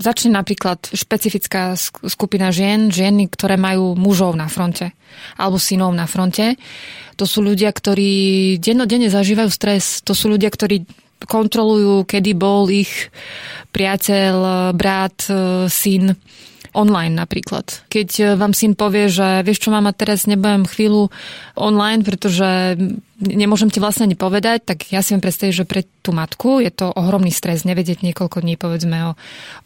začne napríklad špecifická skupina žien, ženy, ktoré majú mužov na fronte alebo synov na fronte. To sú ľudia, ktorí dennodenne zažívajú stres. To sú ľudia, ktorí kontrolujú, kedy bol ich priateľ, brat, syn online napríklad. Keď e, vám syn povie, že vieš čo, mama, teraz nebudem chvíľu online, pretože nemôžem ti vlastne ani povedať, tak ja si viem predstaviť, že pre tú matku je to ohromný stres nevedieť niekoľko dní, povedzme, o,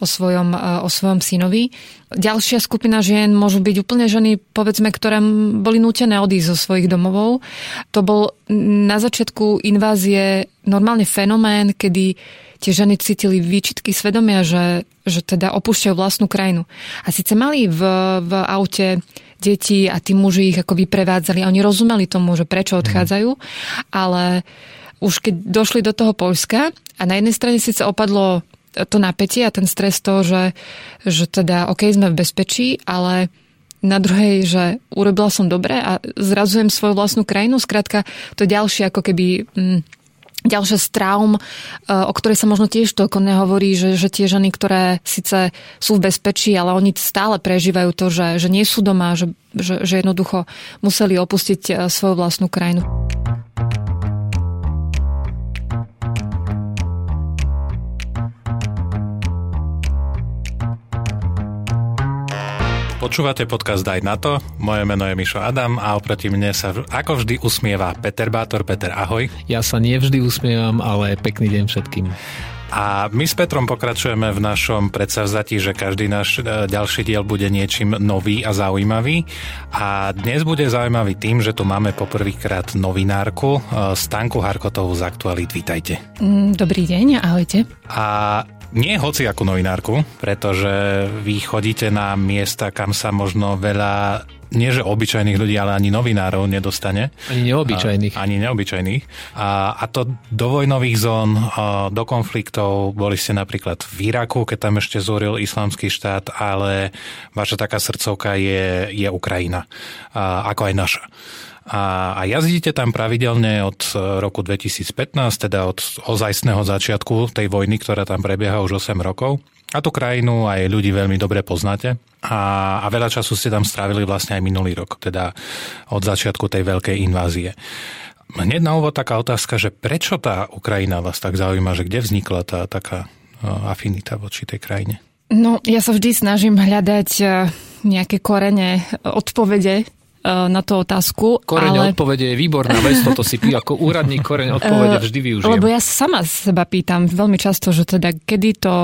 o, svojom, e, o svojom synovi. Ďalšia skupina žien môžu byť úplne ženy, povedzme, ktoré boli nútené odísť zo svojich domovov. To bol na začiatku invázie normálne fenomén, kedy tie ženy cítili výčitky svedomia, že, že teda opúšťajú vlastnú krajinu. A síce mali v, v aute deti a tí muži ich ako vyprevádzali a oni rozumeli tomu, že prečo odchádzajú, ale už keď došli do toho Poľska a na jednej strane síce opadlo to napätie a ten stres toho, že, že teda OK, sme v bezpečí, ale na druhej, že urobila som dobre a zrazujem svoju vlastnú krajinu. Skrátka, to ďalšie ako keby... Mm, ďalšia z traum, e, o ktorej sa možno tiež toľko nehovorí, že, že tie ženy, ktoré síce sú v bezpečí, ale oni stále prežívajú to, že, že nie sú doma, že, že, že jednoducho museli opustiť e, svoju vlastnú krajinu. Počúvate podcast Daj na to, moje meno je Mišo Adam a oproti mne sa ako vždy usmieva Peter Bátor. Peter, ahoj. Ja sa nevždy usmievam, ale pekný deň všetkým. A my s Petrom pokračujeme v našom predsavzatí, že každý náš e, ďalší diel bude niečím nový a zaujímavý. A dnes bude zaujímavý tým, že tu máme poprvýkrát novinárku e, Stanku Harkotovú z Aktualit. Vítajte. Mm, dobrý deň, ahojte. A nie hoci ako novinárku, pretože vy chodíte na miesta, kam sa možno veľa nie že obyčajných ľudí, ale ani novinárov nedostane. Ani neobyčajných. A, ani neobyčajných. A, a to do vojnových zón, a, do konfliktov, boli ste napríklad v Iraku, keď tam ešte zúril islamský štát, ale vaša taká srdcovka je, je Ukrajina, a, ako aj naša. A, a jazdíte tam pravidelne od roku 2015, teda od ozajstného začiatku tej vojny, ktorá tam prebieha už 8 rokov. A tú krajinu aj ľudí veľmi dobre poznáte. A, a veľa času ste tam strávili vlastne aj minulý rok, teda od začiatku tej veľkej invázie. Hneď na úvod taká otázka, že prečo tá Ukrajina vás tak zaujíma, že kde vznikla tá taká e, afinita voči tej krajine? No, ja sa vždy snažím hľadať e, nejaké korene odpovede Eh, na tú otázku. Koreň ale... odpovede je výborná vec, toto si pí ako úradník koreň odpovede vždy využijem. Lebo ja sama seba pýtam veľmi často, že teda kedy to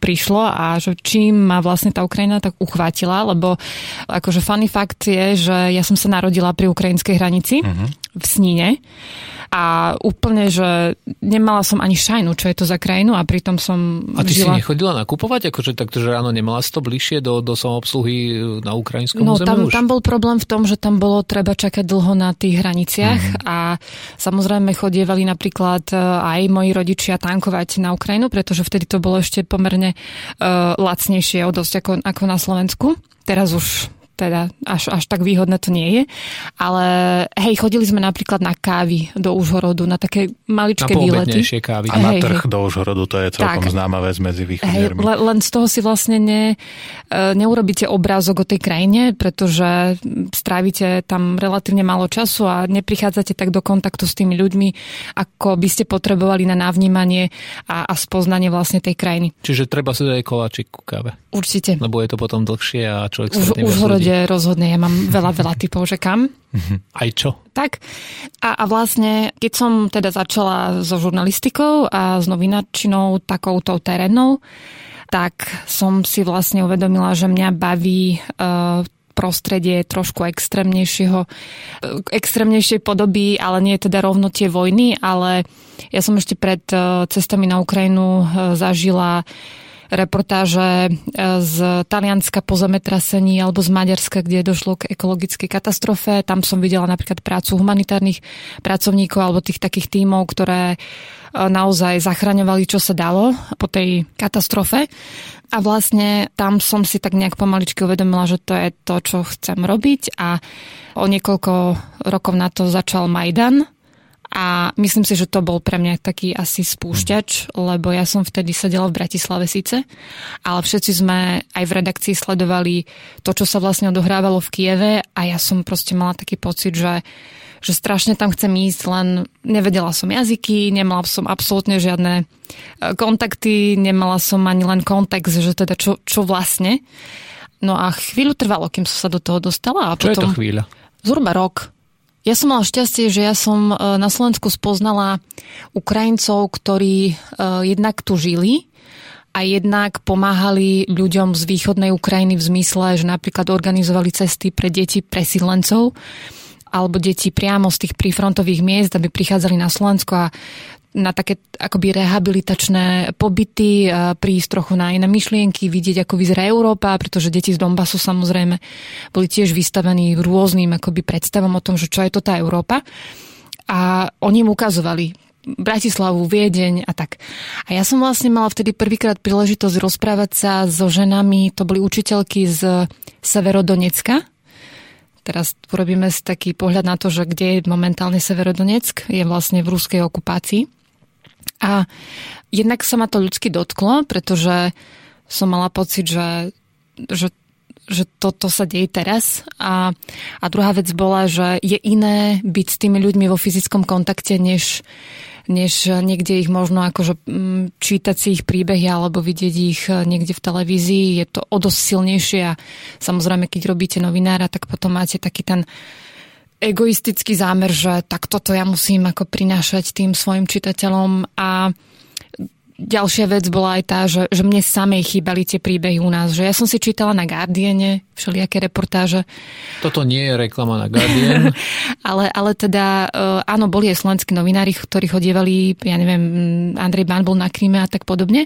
prišlo a že čím ma vlastne tá Ukrajina tak uchvátila, lebo akože funny fakt je, že ja som sa narodila pri ukrajinskej hranici uh-huh. v Sníne a úplne, že nemala som ani šajnu, čo je to za krajinu a pritom som A ty žila... si nechodila nakupovať? Akože takto, že ráno nemala si to bližšie do, do samobsluhy na ukrajinskom no, území tam, už? tam bol problém v tom, že tam bolo treba čakať dlho na tých hraniciach mm-hmm. a samozrejme chodievali napríklad e, aj moji rodičia tankovať na Ukrajinu, pretože vtedy to bolo ešte pomerne uh, lacnejšie o dosť ako, ako na Slovensku. Teraz už teda až, až tak výhodné to nie je. Ale hej, chodili sme napríklad na kávy do Užhorodu, na také maličké na výlety. kávy. A na trh hej. do Užhorodu, to je celkom tak, známa vec medzi východniarmi. Hej, len z toho si vlastne ne, e, neurobíte obrázok o tej krajine, pretože strávite tam relatívne málo času a neprichádzate tak do kontaktu s tými ľuďmi, ako by ste potrebovali na navnímanie a, a spoznanie vlastne tej krajiny. Čiže treba si dať koláčik ku káve. Určite. Lebo je to potom dlhšie a človek sa Už, bude rozhodne. Ja mám veľa, veľa typov, že kam. Mhm. Aj čo? Tak. A, a vlastne, keď som teda začala so žurnalistikou a s novinárčinou takouto terénnou, tak som si vlastne uvedomila, že mňa baví uh, prostredie trošku extrémnejšieho, e, extrémnejšej podoby, ale nie teda rovno tie vojny, ale ja som ešte pred uh, cestami na Ukrajinu zažila reportáže e, z Talianska po zemetrasení alebo z Maďarska, kde došlo k ekologickej katastrofe. Tam som videla napríklad prácu humanitárnych pracovníkov alebo tých takých tímov, ktoré e, naozaj zachraňovali, čo sa dalo po tej katastrofe. A vlastne tam som si tak nejak pomaličky uvedomila, že to je to, čo chcem robiť a o niekoľko rokov na to začal Majdan, A myslím si, že to bol pre mňa taký asi spúšťač, lebo ja som vtedy sedela v Bratislave síce, ale všetci sme aj v redakcii sledovali to, čo sa vlastne odohrávalo v Kieve a ja som proste mala taký pocit, že že strašne tam chcem ísť, len nevedela som jazyky, nemala som absolútne žiadne e, kontakty, nemala som ani len kontext, že teda čo, čo vlastne. No a chvíľu trvalo, kým som sa do toho dostala. A čo potom, je to chvíľa? Zhruba rok. Ja som mala šťastie, že ja som e, na Slovensku spoznala Ukrajincov, ktorí uh, jednak tu žili a jednak pomáhali ľuďom z východnej Ukrajiny v zmysle, že napríklad organizovali cesty pre deti presídlencov alebo deti priamo z tých prífrontových miest, aby prichádzali na Slovensko a na také akoby rehabilitačné pobyty, prísť trochu na iné myšlienky, vidieť, ako vyzerá Európa, pretože deti z Donbasu samozrejme boli tiež vystavení rôznym akoby predstavom o tom, že čo je to tá Európa. A oni im ukazovali Bratislavu, Viedeň a tak. A ja som vlastne mala vtedy prvýkrát príležitosť rozprávať sa so ženami, to boli učiteľky z Severodonecka, Teraz urobíme si taký pohľad na to, že kde je momentálne Severodonetsk, je vlastne v ruskej okupácii. A jednak sa ma to ľudsky dotklo, pretože som mala pocit, že, že že toto sa deje teraz. A, a druhá vec bola, že je iné byť s tými ľuďmi vo fyzickom kontakte, než, než niekde ich možno akože mm, čítať si ich príbehy alebo vidieť ich eh, niekde v televízii. Je to o dosť silnejšie a samozrejme, keď robíte novinára, tak potom máte taký ten egoistický zámer, že tak toto ja musím ako prinášať tým svojim čitateľom a ďalšia vec bola aj tá, že, že mne samej chýbali tie príbehy u nás. Že ja som si čítala na Guardiane všelijaké reportáže. Toto nie je reklama na Guardian. ale, ale teda, uh, áno, boli aj slovenskí novinári, ktorí chodievali, ja neviem, Andrej Bán bol na Kríme a tak podobne.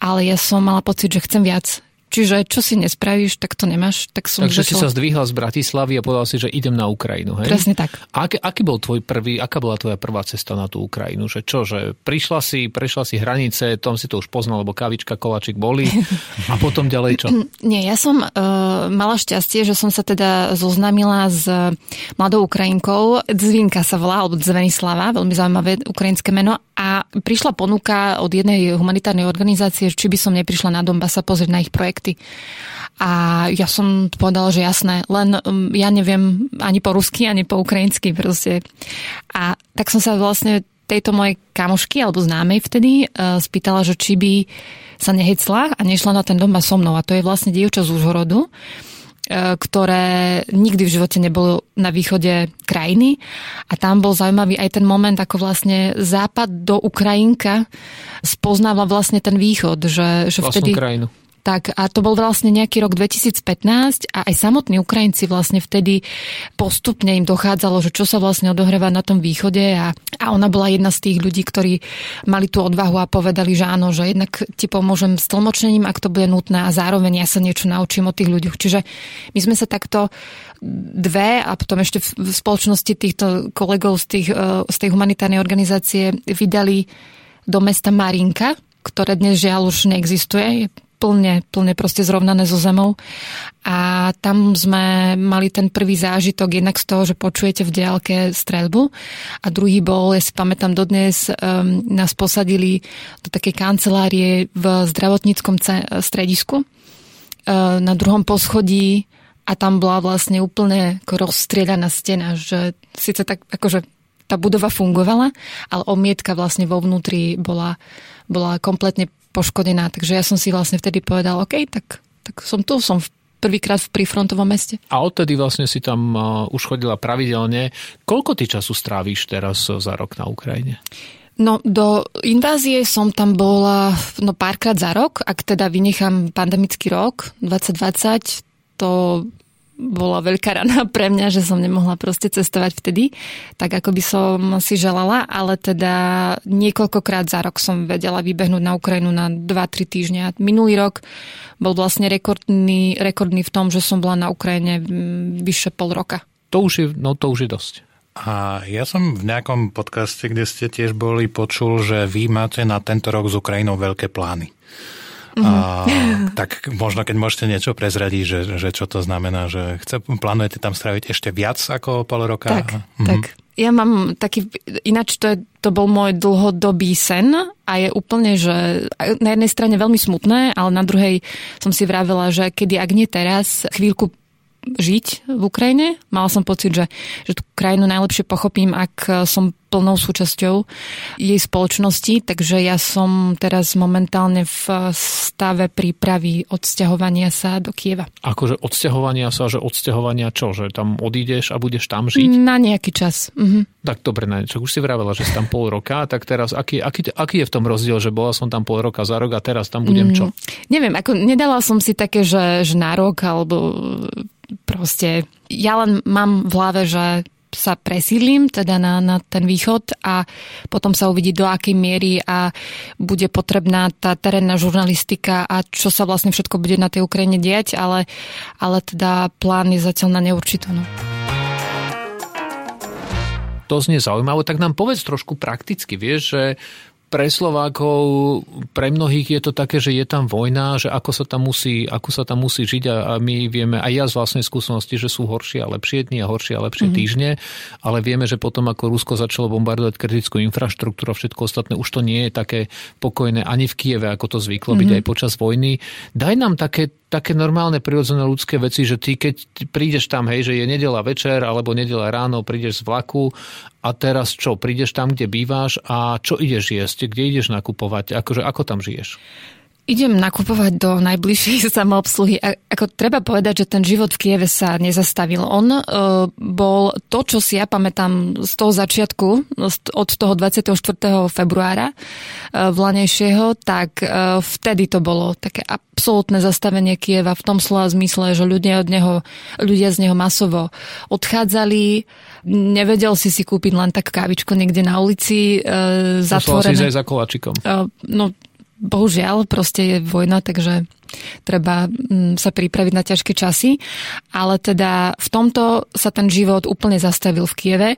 Ale ja som mala pocit, že chcem viac Čiže čo si nespravíš, tak to nemáš. Tak som Takže začala... si sa zdvihla z Bratislavy a povedal si, že idem na Ukrajinu. Hej? Presne tak. A aký, aký bol tvoj prvý, aká bola tvoja prvá cesta na tú Ukrajinu? Že čo, že prišla si, prešla si hranice, tom si to už poznal, lebo kavička, kovačik boli a potom ďalej čo? Nie, ja som uh, mala šťastie, že som sa teda zoznámila s mladou Ukrajinkou. Dzvinka sa volá, alebo Zvenislava, veľmi zaujímavé ukrajinské meno. A prišla ponuka od jednej humanitárnej organizácie, či by som neprišla na Donbass pozrieť na ich projekt projekty. A ja som povedala, že jasné, len um, ja neviem ani po rusky, ani po ukrajinsky proste. A tak som sa vlastne tejto mojej kamošky alebo známej vtedy uh, spýtala, že či by sa nehecla a nešla na ten doma so mnou. A to je vlastne dievča z Úžhorodu, uh, ktoré nikdy v živote nebolo na východe krajiny. A tam bol zaujímavý aj ten moment, ako vlastne západ do Ukrajinka spoznáva vlastne ten východ. Že, že vtedy, krajinu tak a to bol vlastne nejaký rok 2015 a aj samotní Ukrajinci vlastne vtedy postupne im dochádzalo, že čo sa vlastne odohráva na tom východe a, a ona bola jedna z tých ľudí, ktorí mali tú odvahu a povedali, že áno, že jednak ti pomôžem s tlmočením, ak to bude nutné a zároveň ja sa niečo naučím o tých ľuďoch. Čiže my sme sa takto dve a potom ešte v spoločnosti týchto kolegov z, tých, e, z tej humanitárnej organizácie vydali do mesta Marinka, ktoré dnes žiaľ už neexistuje, plne, plne proste zrovnané so zemou. A tam sme mali ten prvý zážitok jednak z toho, že počujete v diálke streľbu a druhý bol, ja si pamätám dodnes, um, nás posadili do takej kancelárie v zdravotníckom stredisku uh, na druhom poschodí a tam bola vlastne úplne ako rozstriedaná stena, že síce tak akože tá budova fungovala, ale omietka vlastne vo vnútri bola, bola kompletne poškodená. Takže ja som si vlastne vtedy povedal, OK, tak, tak som tu, som v prvýkrát v prífrontovom meste. A odtedy vlastne si tam uh, už chodila pravidelne. Koľko ty času strávíš teraz za rok na Ukrajine? No do invázie som tam bola no párkrát za rok, ak teda vynechám pandemický rok 2020, to bola veľká rana pre mňa, že som nemohla proste cestovať vtedy, tak ako by som si želala, ale teda niekoľkokrát za rok som vedela vybehnúť na Ukrajinu na 2-3 týždňa. Minulý rok bol vlastne rekordný, rekordný v tom, že som bola na Ukrajine vyše pol roka. To už je, no to už je dosť. A ja som v nejakom podcaste, kde ste tiež boli, počul, že vy máte na tento rok s Ukrajinou veľké plány. Uh-huh. A, tak možno keď môžete niečo prezradiť, že, že čo to znamená, že chce, plánujete tam stráviť ešte viac ako pol roka? Tak, uh-huh. tak. Ja mám taký, ináč to, je, to bol môj dlhodobý sen a je úplne, že na jednej strane veľmi smutné, ale na druhej som si vravela, že kedy ak nie teraz, chvíľku žiť v Ukrajine. Mala som pocit, že, že tú krajinu najlepšie pochopím, ak som plnou súčasťou jej spoločnosti, takže ja som teraz momentálne v stave prípravy odsťahovania sa do Kieva. Akože odsťahovania sa, že odsťahovania čo? Že tam odídeš a budeš tam žiť? Na nejaký čas. Mhm. Tak dobre, ne, čo už si vravela, že si tam pol roka, tak teraz aký, aký, aký je v tom rozdiel, že bola som tam pol roka za rok a teraz tam budem čo? Mm, neviem, ako nedala som si také, že, že na rok alebo proste ja len mám v hlave, že sa presídlim teda na, na ten východ a potom sa uvidí do akej miery a bude potrebná tá terénna žurnalistika a čo sa vlastne všetko bude na tej Ukrajine diať, ale, ale teda plán je zatiaľ na neurčito. No. To znie zaujímavé, tak nám povedz trošku prakticky, vieš, že pre Slovákov, pre mnohých je to také, že je tam vojna, že ako sa tam musí, ako sa tam musí žiť a, a my vieme, aj ja z vlastnej skúsenosti, že sú horšie a lepšie dni a horšie a lepšie mm-hmm. týždne, ale vieme, že potom ako Rusko začalo bombardovať kritickú infraštruktúru a všetko ostatné, už to nie je také pokojné ani v Kieve, ako to zvyklo mm-hmm. byť mhm. aj počas vojny. Daj nám také také normálne prirodzené ľudské veci, že ty keď prídeš tam, hej, že je nedela večer alebo nedela ráno, prídeš z vlaku a teraz čo, prídeš tam, kde býváš a čo ideš jesť, kde ideš nakupovať, akože ako tam žiješ? Idem nakupovať do najbližšej samoobsluhy. Ako treba povedať, že ten život v Kieve sa nezastavil. On e, bol to, čo si ja pamätám z toho začiatku, od toho 24. februára e, vlanejšieho, tak e, vtedy to bolo také absolútne zastavenie Kieva v tom slova zmysle, že ľudia, od neho, ľudia z neho masovo odchádzali, nevedel si si kúpiť len tak kávičko niekde na ulici, e, zatvorené. si za koláčikom. E, no, bohužiaľ, proste je vojna, takže treba mm, sa pripraviť na ťažké časy. Ale teda v tomto sa ten život úplne zastavil v Kieve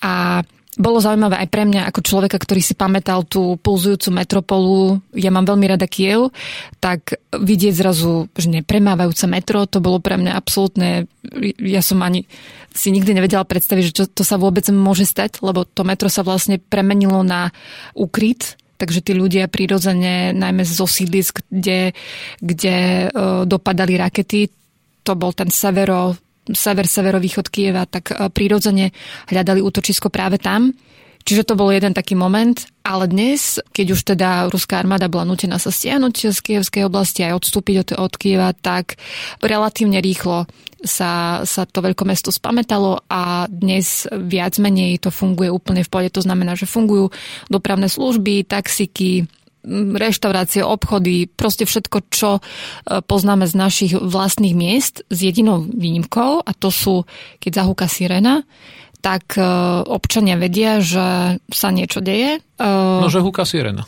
a bolo zaujímavé aj pre mňa ako človeka, ktorý si pamätal tú pulzujúcu metropolu, ja mám veľmi rada Kiev, tak vidieť zrazu, že nepremávajúce metro, to bolo pre mňa absolútne, ja som ani si nikdy nevedela predstaviť, že čo, to sa vôbec môže stať, lebo to metro sa vlastne premenilo na ukryt, takže tí ľudia prirodzene, najmä zo sídlisk, kde, kde uh, dopadali rakety, to bol ten severo, sever, severovýchod Kieva, tak uh, prirodzene hľadali útočisko práve tam. Čiže to bol jeden taký moment, ale dnes, keď už teda ruská armáda bola nutená sa stiahnuť z kievskej oblasti aj odstúpiť od, od Kieva, tak relatívne rýchlo sa, sa to veľkomesto spametalo a dnes viac menej to funguje úplne v pohode. To znamená, že fungujú dopravné služby, taxiky, reštaurácie, obchody, proste všetko, čo e, poznáme z našich vlastných miest s jedinou výnimkou a to sú, keď zahúka sirena, tak e, občania vedia, že sa niečo deje. E, no, že húka sirena.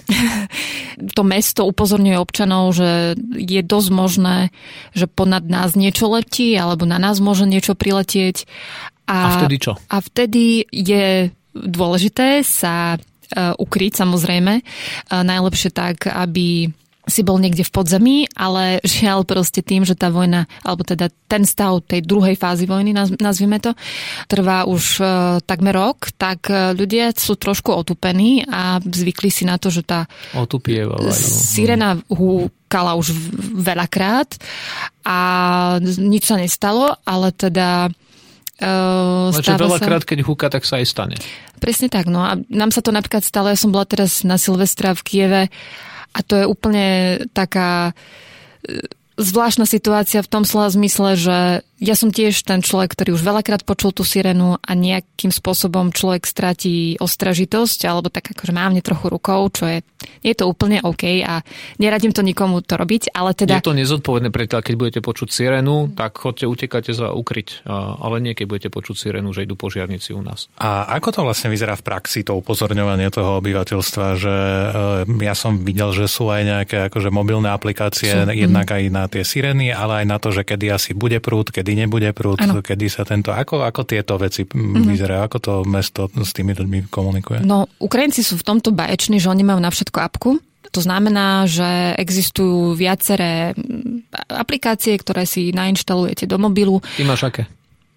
to mesto upozorňuje občanov, že je dosť možné, že ponad nás niečo letí, alebo na nás môže niečo priletieť. A, a vtedy čo? A vtedy je dôležité sa e, ukryť samozrejme. Najlepšie tak, aby si bol niekde v podzemí, ale žiaľ proste tým, že tá vojna, alebo teda ten stav tej druhej fázy vojny, nazvime to, trvá už uh, takmer rok, tak uh, ľudia sú trošku otupení a zvykli si na to, že tá sirena húkala už veľakrát a nič sa nestalo, ale teda Uh, Ale veľakrát, keď húka, tak sa aj stane. Presne tak, no a nám sa to napríklad stalo, ja som bola teraz na Silvestra v Kieve a to je úplne taká e, zvláštna situácia v tom slova zmysle, že ja som tiež ten človek, ktorý už veľakrát počul tú sirenu a nejakým spôsobom človek stratí ostražitosť, alebo tak akože mávne trochu rukou, čo je, nie je to úplne OK a neradím to nikomu to robiť, ale teda... Je to nezodpovedné preto, keď budete počuť sirenu, tak chodte, utekajte za ukryť, ale nie keď budete počuť sirenu, že idú požiarníci u nás. A ako to vlastne vyzerá v praxi, to upozorňovanie toho obyvateľstva, že e, ja som videl, že sú aj nejaké akože mobilné aplikácie, sú, jednak mm. aj na tie sireny, ale aj na to, že kedy asi bude prúd, kedy kedy nebude prúd, ano. kedy sa tento... Ako, ako tieto veci mm-hmm. vyzerajú? Ako to mesto s tými ľuďmi komunikuje? No, Ukrajinci sú v tomto baječní, že oni majú na všetko apku To znamená, že existujú viaceré aplikácie, ktoré si nainštalujete do mobilu. Ty máš aké?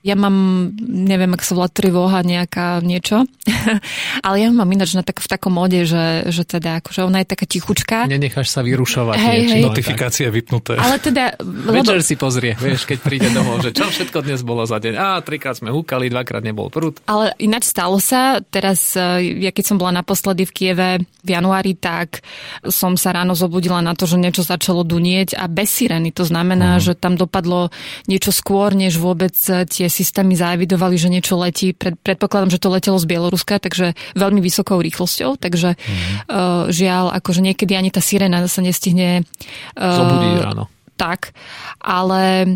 Ja mám, neviem, ak sa volá Trivoha nejaká niečo, ale ja mám ináč na tak, v takom mode, že, že teda akože ona je taká tichučka. Nenecháš sa vyrušovať. Hej, niečím, hej. no, Notifikácie vypnuté. Ale teda... Lebo, Večer si pozrie, vieš, keď príde domov, že čo všetko dnes bolo za deň. Á, trikrát sme húkali, dvakrát nebol prúd. ale ináč stalo sa, teraz, e, ja keď som bola naposledy v Kieve v januári, tak som sa ráno zobudila na to, že niečo začalo dunieť a bez sireny. To znamená, uh-huh. že tam dopadlo niečo skôr, než vôbec tie systémy zaevidovali, že niečo letí. Pred, predpokladám, že to letelo z Bieloruska, takže veľmi vysokou rýchlosťou, takže uh-huh. uh, žiaľ, akože niekedy ani tá sirena sa nestihne uh, Zobudí ráno. tak, ale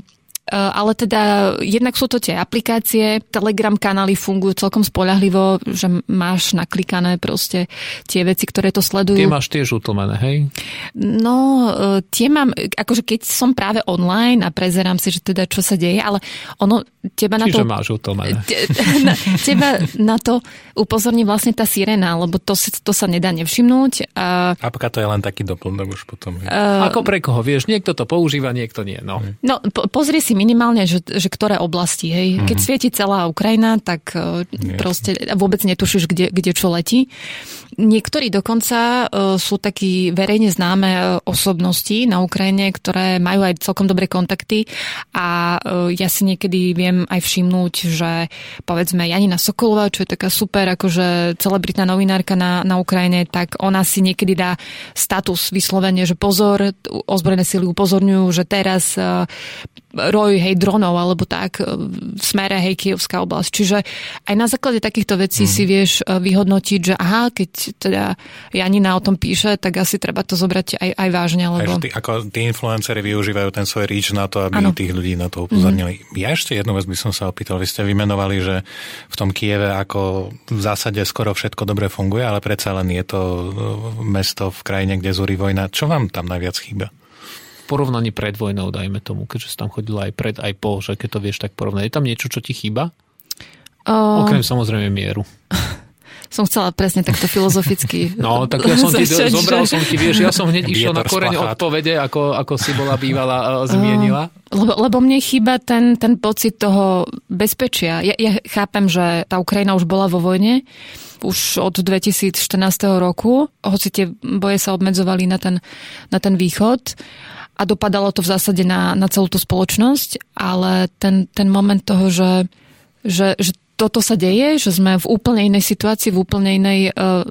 ale teda jednak sú to tie aplikácie, Telegram kanály fungujú celkom spoľahlivo, že máš naklikané proste tie veci, ktoré to sledujú. Tie máš tiež utlmené, hej? No, e, tie mám, akože keď som práve online a prezerám si, že teda čo sa deje, ale ono, teba na Čiže to... máš utlmené. Te- na, teba na to upozorní vlastne tá sirena, lebo to, to sa nedá nevšimnúť. A, Apka to je len taký doplnok už potom. je. Ako pre koho, vieš, niekto to používa, niekto nie. No. no, po, pozri si minimálne, že, že ktoré oblasti, hej. Keď svieti celá Ukrajina, tak e, proste vôbec netušíš, kde, kde čo letí. Niektorí dokonca e, sú takí verejne známe e, osobnosti na Ukrajine, ktoré majú aj celkom dobré kontakty a ja si niekedy viem aj všimnúť, že povedzme Janina Sokolová, čo je taká super akože celebritná novinárka na, na Ukrajine, tak ona si niekedy dá status vyslovene, že pozor, ozbrojené sily upozorňujú, že teraz roj, hej, dronov, alebo tak, e, v smere, hej, Kievská oblasť. Čiže aj na základe takýchto vecí mm. si vieš e, vyhodnotiť, že aha, keď teda Janina o tom píše, tak asi treba to zobrať aj, aj vážne, Aj, lebo... že tí, ako tí influenceri využívajú ten svoj reach na to, aby Áno. tých ľudí na to upozornili. Mm-hmm. Ja ešte jednu vec by som sa opýtal. Vy ste vymenovali, že v tom Kieve ako v zásade skoro všetko dobre funguje, ale predsa len je to e, mesto v krajine, kde zúri vojna. Čo vám tam najviac chýba? Porovnaní pred vojnou, dajme tomu, keďže si tam chodila aj pred, aj po, že keď to vieš tak porovnať. Je tam niečo, čo ti chýba? O, Okrem samozrejme mieru. som chcela presne takto filozoficky No, tak ja som ti, začať, zobral že- som ti, vieš, ja som hneď išiel na koreň plachát. odpovede, ako, ako si bola bývala uh, zmienila. Lebo, lebo mne chýba ten, ten pocit toho bezpečia. Ja, ja chápem, že tá Ukrajina už bola vo vojne, už od 2014 roku, hoci tie boje sa obmedzovali na ten, na ten východ a dopadalo to v zásade na, na celú tú spoločnosť, ale ten, ten moment toho, že, že, že toto sa deje, že sme v úplne inej situácii, v úplne inej, uh,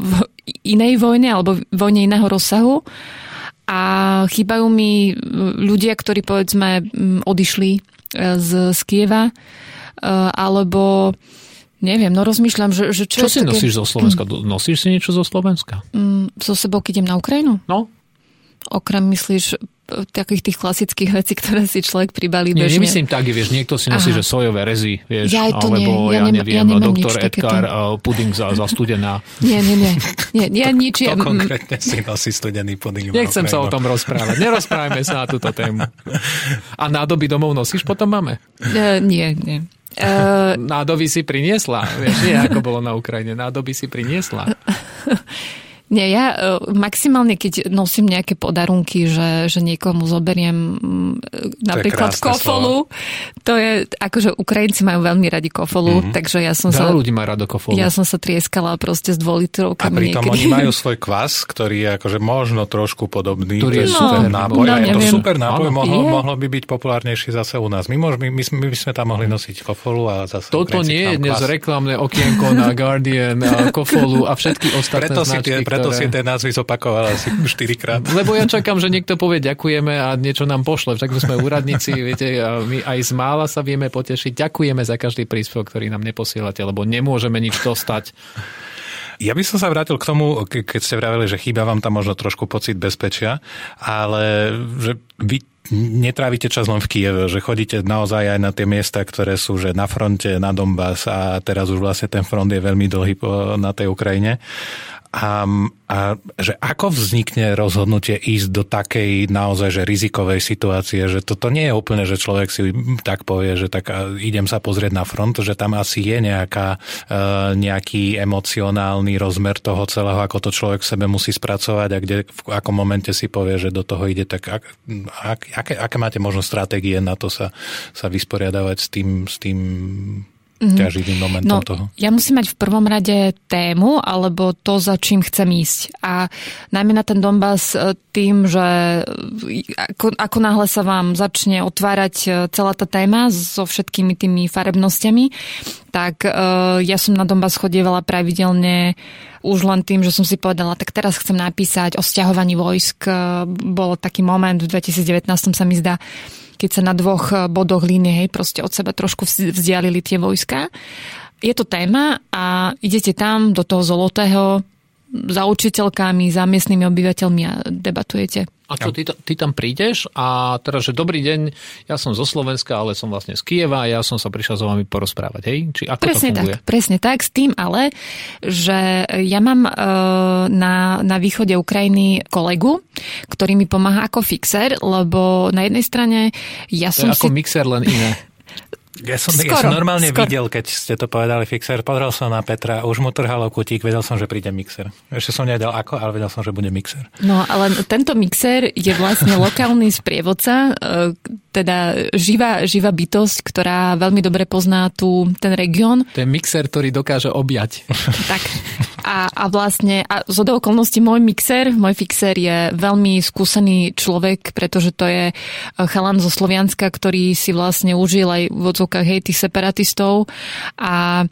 v inej vojne alebo vojne iného rozsahu a chýbajú mi ľudia, ktorí povedzme mm, odišli e, z, z Kieva, e, alebo neviem, no rozmýšľam, že, že čo, Čo si také, nosíš zo Slovenska? Nosíš si niečo zo Slovenska? mm, so sebou, keď idem na Ukrajinu? No, Okrem, myslíš, takých tých klasických vecí, ktoré si človek pribalí nie, bežne? nemyslím tak, vieš, niekto si nosí, Aha. že sojové rezy, vieš, Ja to alebo nie, ja ja, nem- ja neviem, nemám doktor. Edgar, uh, puding za, za studená. Nie, nie, nie. nie, nie nič. To Ja, konkrétne si nosí studený pudding. na Nechcem sa o tom rozprávať. Nerozprávajme sa na túto tému. A nádoby domov nosíš potom máme? e, nie, nie. E, Nádoby si priniesla. Vieš, nie ako bolo na Ukrajine. Nádoby si priniesla. Nie, ja e, maximálne, keď nosím nejaké podarunky, že, že niekomu zoberiem mm, napríklad krásne kofolu, to je, akože Ukrajinci majú veľmi radi kofolu, mm-hmm. takže ja som sa... Veľa ľudí má rado kofolu. Ja som sa trieskala proste s A dvolitrovkami pritom niekedy. oni majú svoj kvas, ktorý je akože možno trošku podobný. Ktorý je To super nápoj. no, a je to super nápoj, mohlo, Je. mohlo by byť populárnejší zase u nás. My, môžeme, my, sme- my by sme tam mohli nosiť kofolu a zase Toto Ukrajinci nie je dnes reklamné okienko na Guardian, a Kofolu a všetky ostatné Preto si, značky, tie, preto ktoré... si tie názvy zopakovala asi štyrikrát. Lebo ja čakám, že niekto povie ďakujeme a niečo nám pošle. Však my sme úradníci, viete, a my aj z mála sa vieme potešiť. Ďakujeme za každý príspevok, ktorý nám neposielate, lebo nemôžeme nič dostať. Ja by som sa vrátil k tomu, ke- keď ste vraveli, že chýba vám tam možno trošku pocit bezpečia, ale že vy netrávite čas len v Kieve, že chodíte naozaj aj na tie miesta, ktoré sú že na fronte, na Donbass a teraz už vlastne ten front je veľmi dlhý na tej Ukrajine. A, a že ako vznikne rozhodnutie ísť do takej naozaj že rizikovej situácie, že toto nie je úplne, že človek si tak povie, že tak idem sa pozrieť na front, že tam asi je nejaká, e, nejaký emocionálny rozmer toho celého, ako to človek v sebe musí spracovať a kde v akom momente si povie, že do toho ide, tak ak, ak, aké, aké máte možno stratégie na to sa, sa vysporiadavať s tým, s tým mm-hmm. momentom no, toho? Ja musím mať v prvom rade tému, alebo to, za čím chcem ísť. A najmä na ten Donbass e, tým, že e, ako, ako náhle sa vám začne otvárať e, celá tá téma so všetkými tými farebnostiami, tak uh, ja som na Donbass chodievala pravidelne už len tým, že som si povedala, tak teraz chcem napísať o stiahovaní vojsk. Bol taký moment v 2019 sa mi zdá, keď sa na dvoch eh, bodoch línie hej, proste od seba trošku vzdialili tie vojska. Je to téma a idete tam do toho Zolotého za učiteľkami, za miestnymi obyvateľmi a debatujete. A čo, ty, ty tam prídeš a teraz, že dobrý deň, ja som zo Slovenska, ale som vlastne z Kieva a ja som sa prišiel s vami porozprávať, hej? Či ako presne to tak, presne tak, s tým ale, že ja mám e, na, na východe Ukrajiny kolegu, ktorý mi pomáha ako fixer, lebo na jednej strane ja to som je ako si... mixer, len iné. Ja som, skoro, ja som normálne skoro. videl, keď ste to povedali fixer, pozrel som na Petra, už mu trhalo kutík, vedel som, že príde mixer. Ešte som nevedel ako, ale vedel som, že bude mixer. No, ale tento mixer je vlastne lokálny sprievodca, e, teda živá, živá bytosť, ktorá veľmi dobre pozná tu ten región. To je mixer, ktorý dokáže objať. Tak. A, a vlastne, a z okolností môj mixer, môj fixer je veľmi skúsený človek, pretože to je chalan zo Slovianska, ktorý si vlastne užil aj v odzvukách hej, tých separatistov a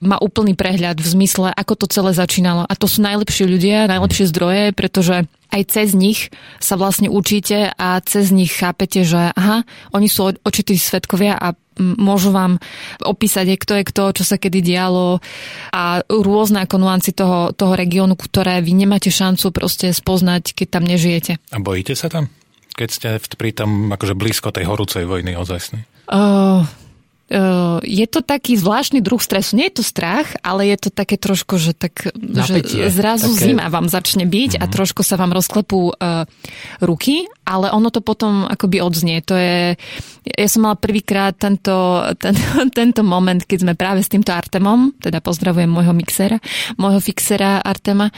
má úplný prehľad v zmysle, ako to celé začínalo. A to sú najlepšie ľudia, najlepšie zdroje, pretože aj cez nich sa vlastne učíte a cez nich chápete, že aha, oni sú očití svetkovia a môžu vám opísať, kto je kto, čo sa kedy dialo a rôzne ako nuanci toho, toho regiónu, ktoré vy nemáte šancu proste spoznať, keď tam nežijete. A bojíte sa tam? Keď ste pri tom akože blízko tej horúcej vojny ozajstnej? Uh, je to taký zvláštny druh stresu. Nie je to strach, ale je to také trošku, že, tak, že zrazu také... zima vám začne byť mm-hmm. a mhm. trošku sa vám rozklepú uh, ruky, ale ono to potom akoby odznie. To je, ja som mala prvýkrát tento, ten, tento moment, keď sme práve s týmto Artemom, teda pozdravujem môjho mixera, môjho fixera Artema,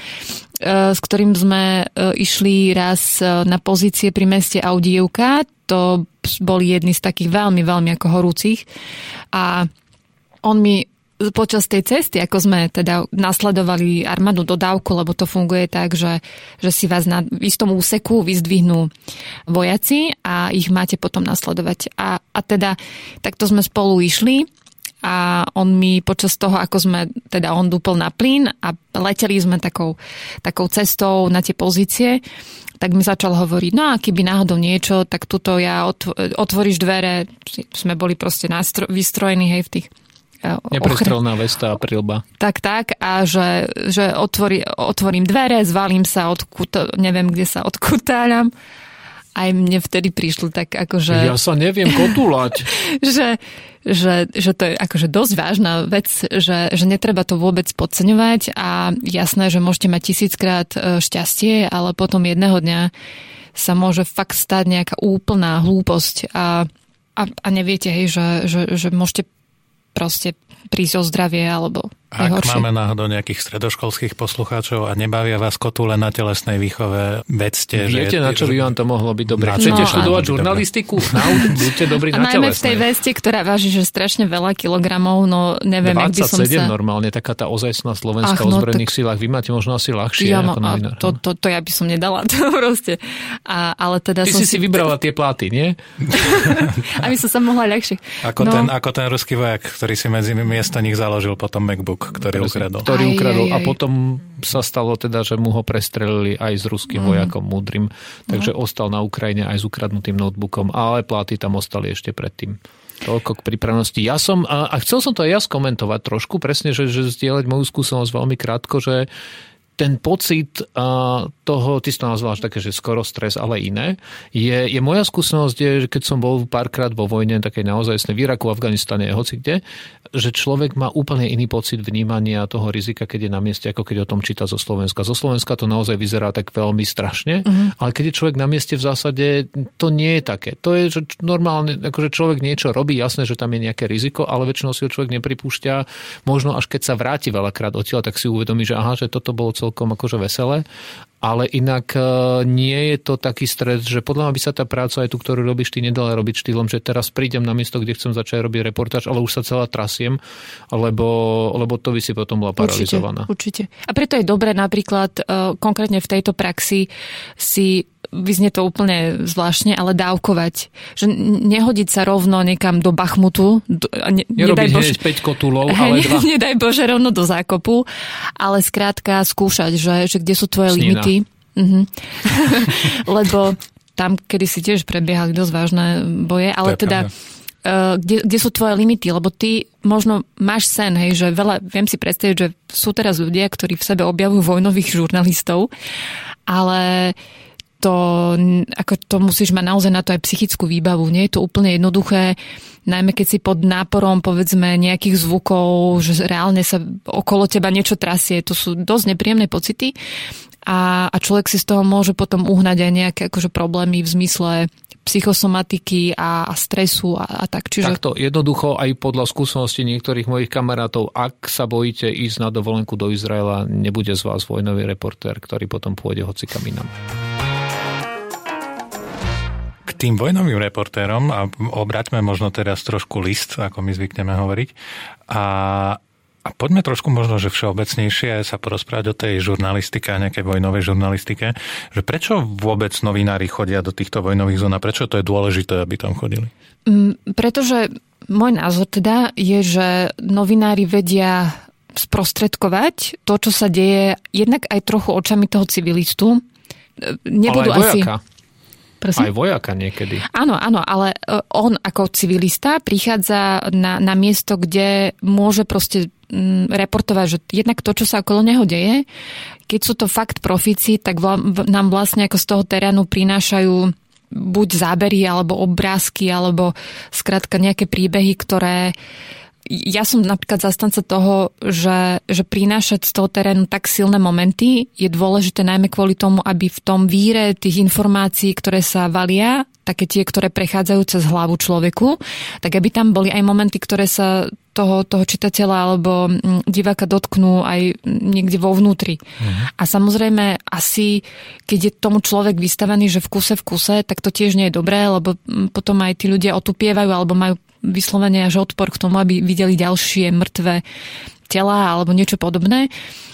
s ktorým sme išli raz na pozície pri meste Audievka to boli jedni z takých veľmi, veľmi ako horúcich. A on mi počas tej cesty, ako sme teda nasledovali armádnu dodávku, lebo to funguje tak, že, že si vás na istom úseku vyzdvihnú vojaci a ich máte potom nasledovať. A, a teda takto sme spolu išli a on mi počas toho, ako sme, teda on dúpol na plyn a leteli sme takou, takou cestou na tie pozície, tak mi začal hovoriť, no a keby náhodou niečo, tak tuto ja otvoríš dvere, sme boli proste nástro, vystrojení hej v tých e, Neprestrelná vesta a prilba. Tak, tak. A že, že otvorí, otvorím dvere, zvalím sa, odkut, neviem, kde sa odkutáľam. Aj mne vtedy prišlo tak akože... Ja sa neviem kotulať. že, že, že to je akože dosť vážna vec, že, že netreba to vôbec podceňovať a jasné, že môžete mať tisíckrát e, šťastie, ale potom jedného dňa sa môže fakt stať nejaká úplná hlúposť a, a, a neviete, hej, že, že, že môžete proste prísť o zdravie alebo ak horšie. máme náhodou nejakých stredoškolských poslucháčov a nebavia vás kotule na telesnej výchove, vedzte, Viete, že... na čo by vám to mohlo byť dobré? Chcete no, študovať žurnalistiku? Na, buďte dobrí na najmä v tej veste, ktorá váži, že strašne veľa kilogramov, no neviem, ak by som sa... normálne, taká tá ozajstná slovenská Ach, no, ozbrojených tak... silách. Vy máte možno asi ľahšie ja, ako novinár. To, to, to, ja by som nedala, to proste. A, ale teda Ty som si si vybrala tie pláty, nie? Aby som sa mohla ľahšie. Ako, no. ten, ako ten ruský vojak, ktorý si medzi miesto nich založil potom MacBook, ktorý ukradol ktorý aj, ukradol. Aj, aj. A potom sa stalo teda, že mu ho prestrelili aj s ruským mm. vojakom múdrym. Takže mm. ostal na Ukrajine aj s ukradnutým notebookom. Ale pláty tam ostali ešte predtým. Toľko k pripravnosti. Ja som, a, a chcel som to aj ja skomentovať trošku, presne, že, že zdieľať moju skúsenosť veľmi krátko, že ten pocit uh, toho, ty si to nazval také, že skoro stres, ale iné, je, je moja skúsenosť, je, že keď som bol párkrát vo vojne, také naozaj v Iraku, Afganistane, hoci kde, že človek má úplne iný pocit vnímania toho rizika, keď je na mieste, ako keď o tom číta zo Slovenska. Zo Slovenska to naozaj vyzerá tak veľmi strašne, uh-huh. ale keď je človek na mieste v zásade, to nie je také. To je, že normálne, akože človek niečo robí, jasné, že tam je nejaké riziko, ale väčšinou si ho človek nepripúšťa. Možno až keď sa vráti veľakrát odtiaľ, tak si uvedomí, že aha, že toto bolo celkom akože veselé ale inak e, nie je to taký stres, že podľa mňa by sa tá práca aj tu, ktorú robíš, ty nedala robiť štýlom, že teraz prídem na miesto, kde chcem začať robiť reportáž, ale už sa celá trasiem, lebo, lebo to by si potom bola paralizovaná. Určite, určite. A preto je dobré napríklad e, konkrétne v tejto praxi si vyznie to úplne zvláštne, ale dávkovať. Že nehodiť sa rovno niekam do Bachmutu. Ne, nedaj Bože, 5 kotulov, ale dva. Nedaj Bože rovno do zákopu, ale skrátka skúšať, že, že kde sú tvoje Snína. limity. Mhm. Lebo tam, kedy si tiež prebiehali dosť vážne boje, ale teda uh, kde, kde sú tvoje limity, lebo ty možno máš sen, hej, že veľa, viem si predstaviť, že sú teraz ľudia, ktorí v sebe objavujú vojnových žurnalistov, ale uh, to, ako to musíš mať naozaj na to aj psychickú výbavu. Nie je to úplne jednoduché, najmä keď si pod náporom povedzme nejakých zvukov, že reálne sa okolo teba niečo trasie. To sú dosť nepríjemné pocity a, a človek si z toho môže potom uhnať aj nejaké akože problémy v zmysle psychosomatiky a, a stresu a, a tak. Čiže... Takto jednoducho aj podľa skúseností niektorých mojich kamarátov, ak sa bojíte ísť na dovolenku do Izraela, nebude z vás vojnový reportér, ktorý potom pôjde hocikam inam tým vojnovým reportérom a obraťme možno teraz trošku list, ako my zvykneme hovoriť. A, a poďme trošku možno, že všeobecnejšie sa porozprávať o tej žurnalistike a nejakej vojnovej žurnalistike. Že prečo vôbec novinári chodia do týchto vojnových zón a prečo to je dôležité, aby tam chodili? Mm, pretože môj názor teda je, že novinári vedia sprostredkovať to, čo sa deje jednak aj trochu očami toho civilistu. Nebudú Ale aj asi... Prosím? Aj vojaka niekedy. Áno, áno, ale e, on ako civilista prichádza na, na miesto, kde môže proste mm, reportovať, že jednak to, čo sa okolo neho deje, keď sú to fakt profíci, tak nám vlastne ako z toho terénu prinášajú buď zábery, alebo obrázky, alebo skrátka nejaké príbehy, ktoré ja som napríklad zastanca toho, že, že prinášať z toho terénu tak silné momenty je dôležité najmä kvôli tomu, aby v tom víre tých informácií, ktoré sa valia, také tie, ktoré prechádzajú cez hlavu človeku, tak aby tam boli aj momenty, ktoré sa toho, toho čitateľa alebo mm, diváka dotknú aj niekde vo vnútri. Uh-huh. A samozrejme asi, keď je tomu človek vystavený, že v kuse v kuse, tak to tiež nie je dobré, lebo mm, potom aj tí ľudia otupievajú alebo majú vyslovene až odpor k tomu, aby videli ďalšie mŕtve tela alebo niečo podobné.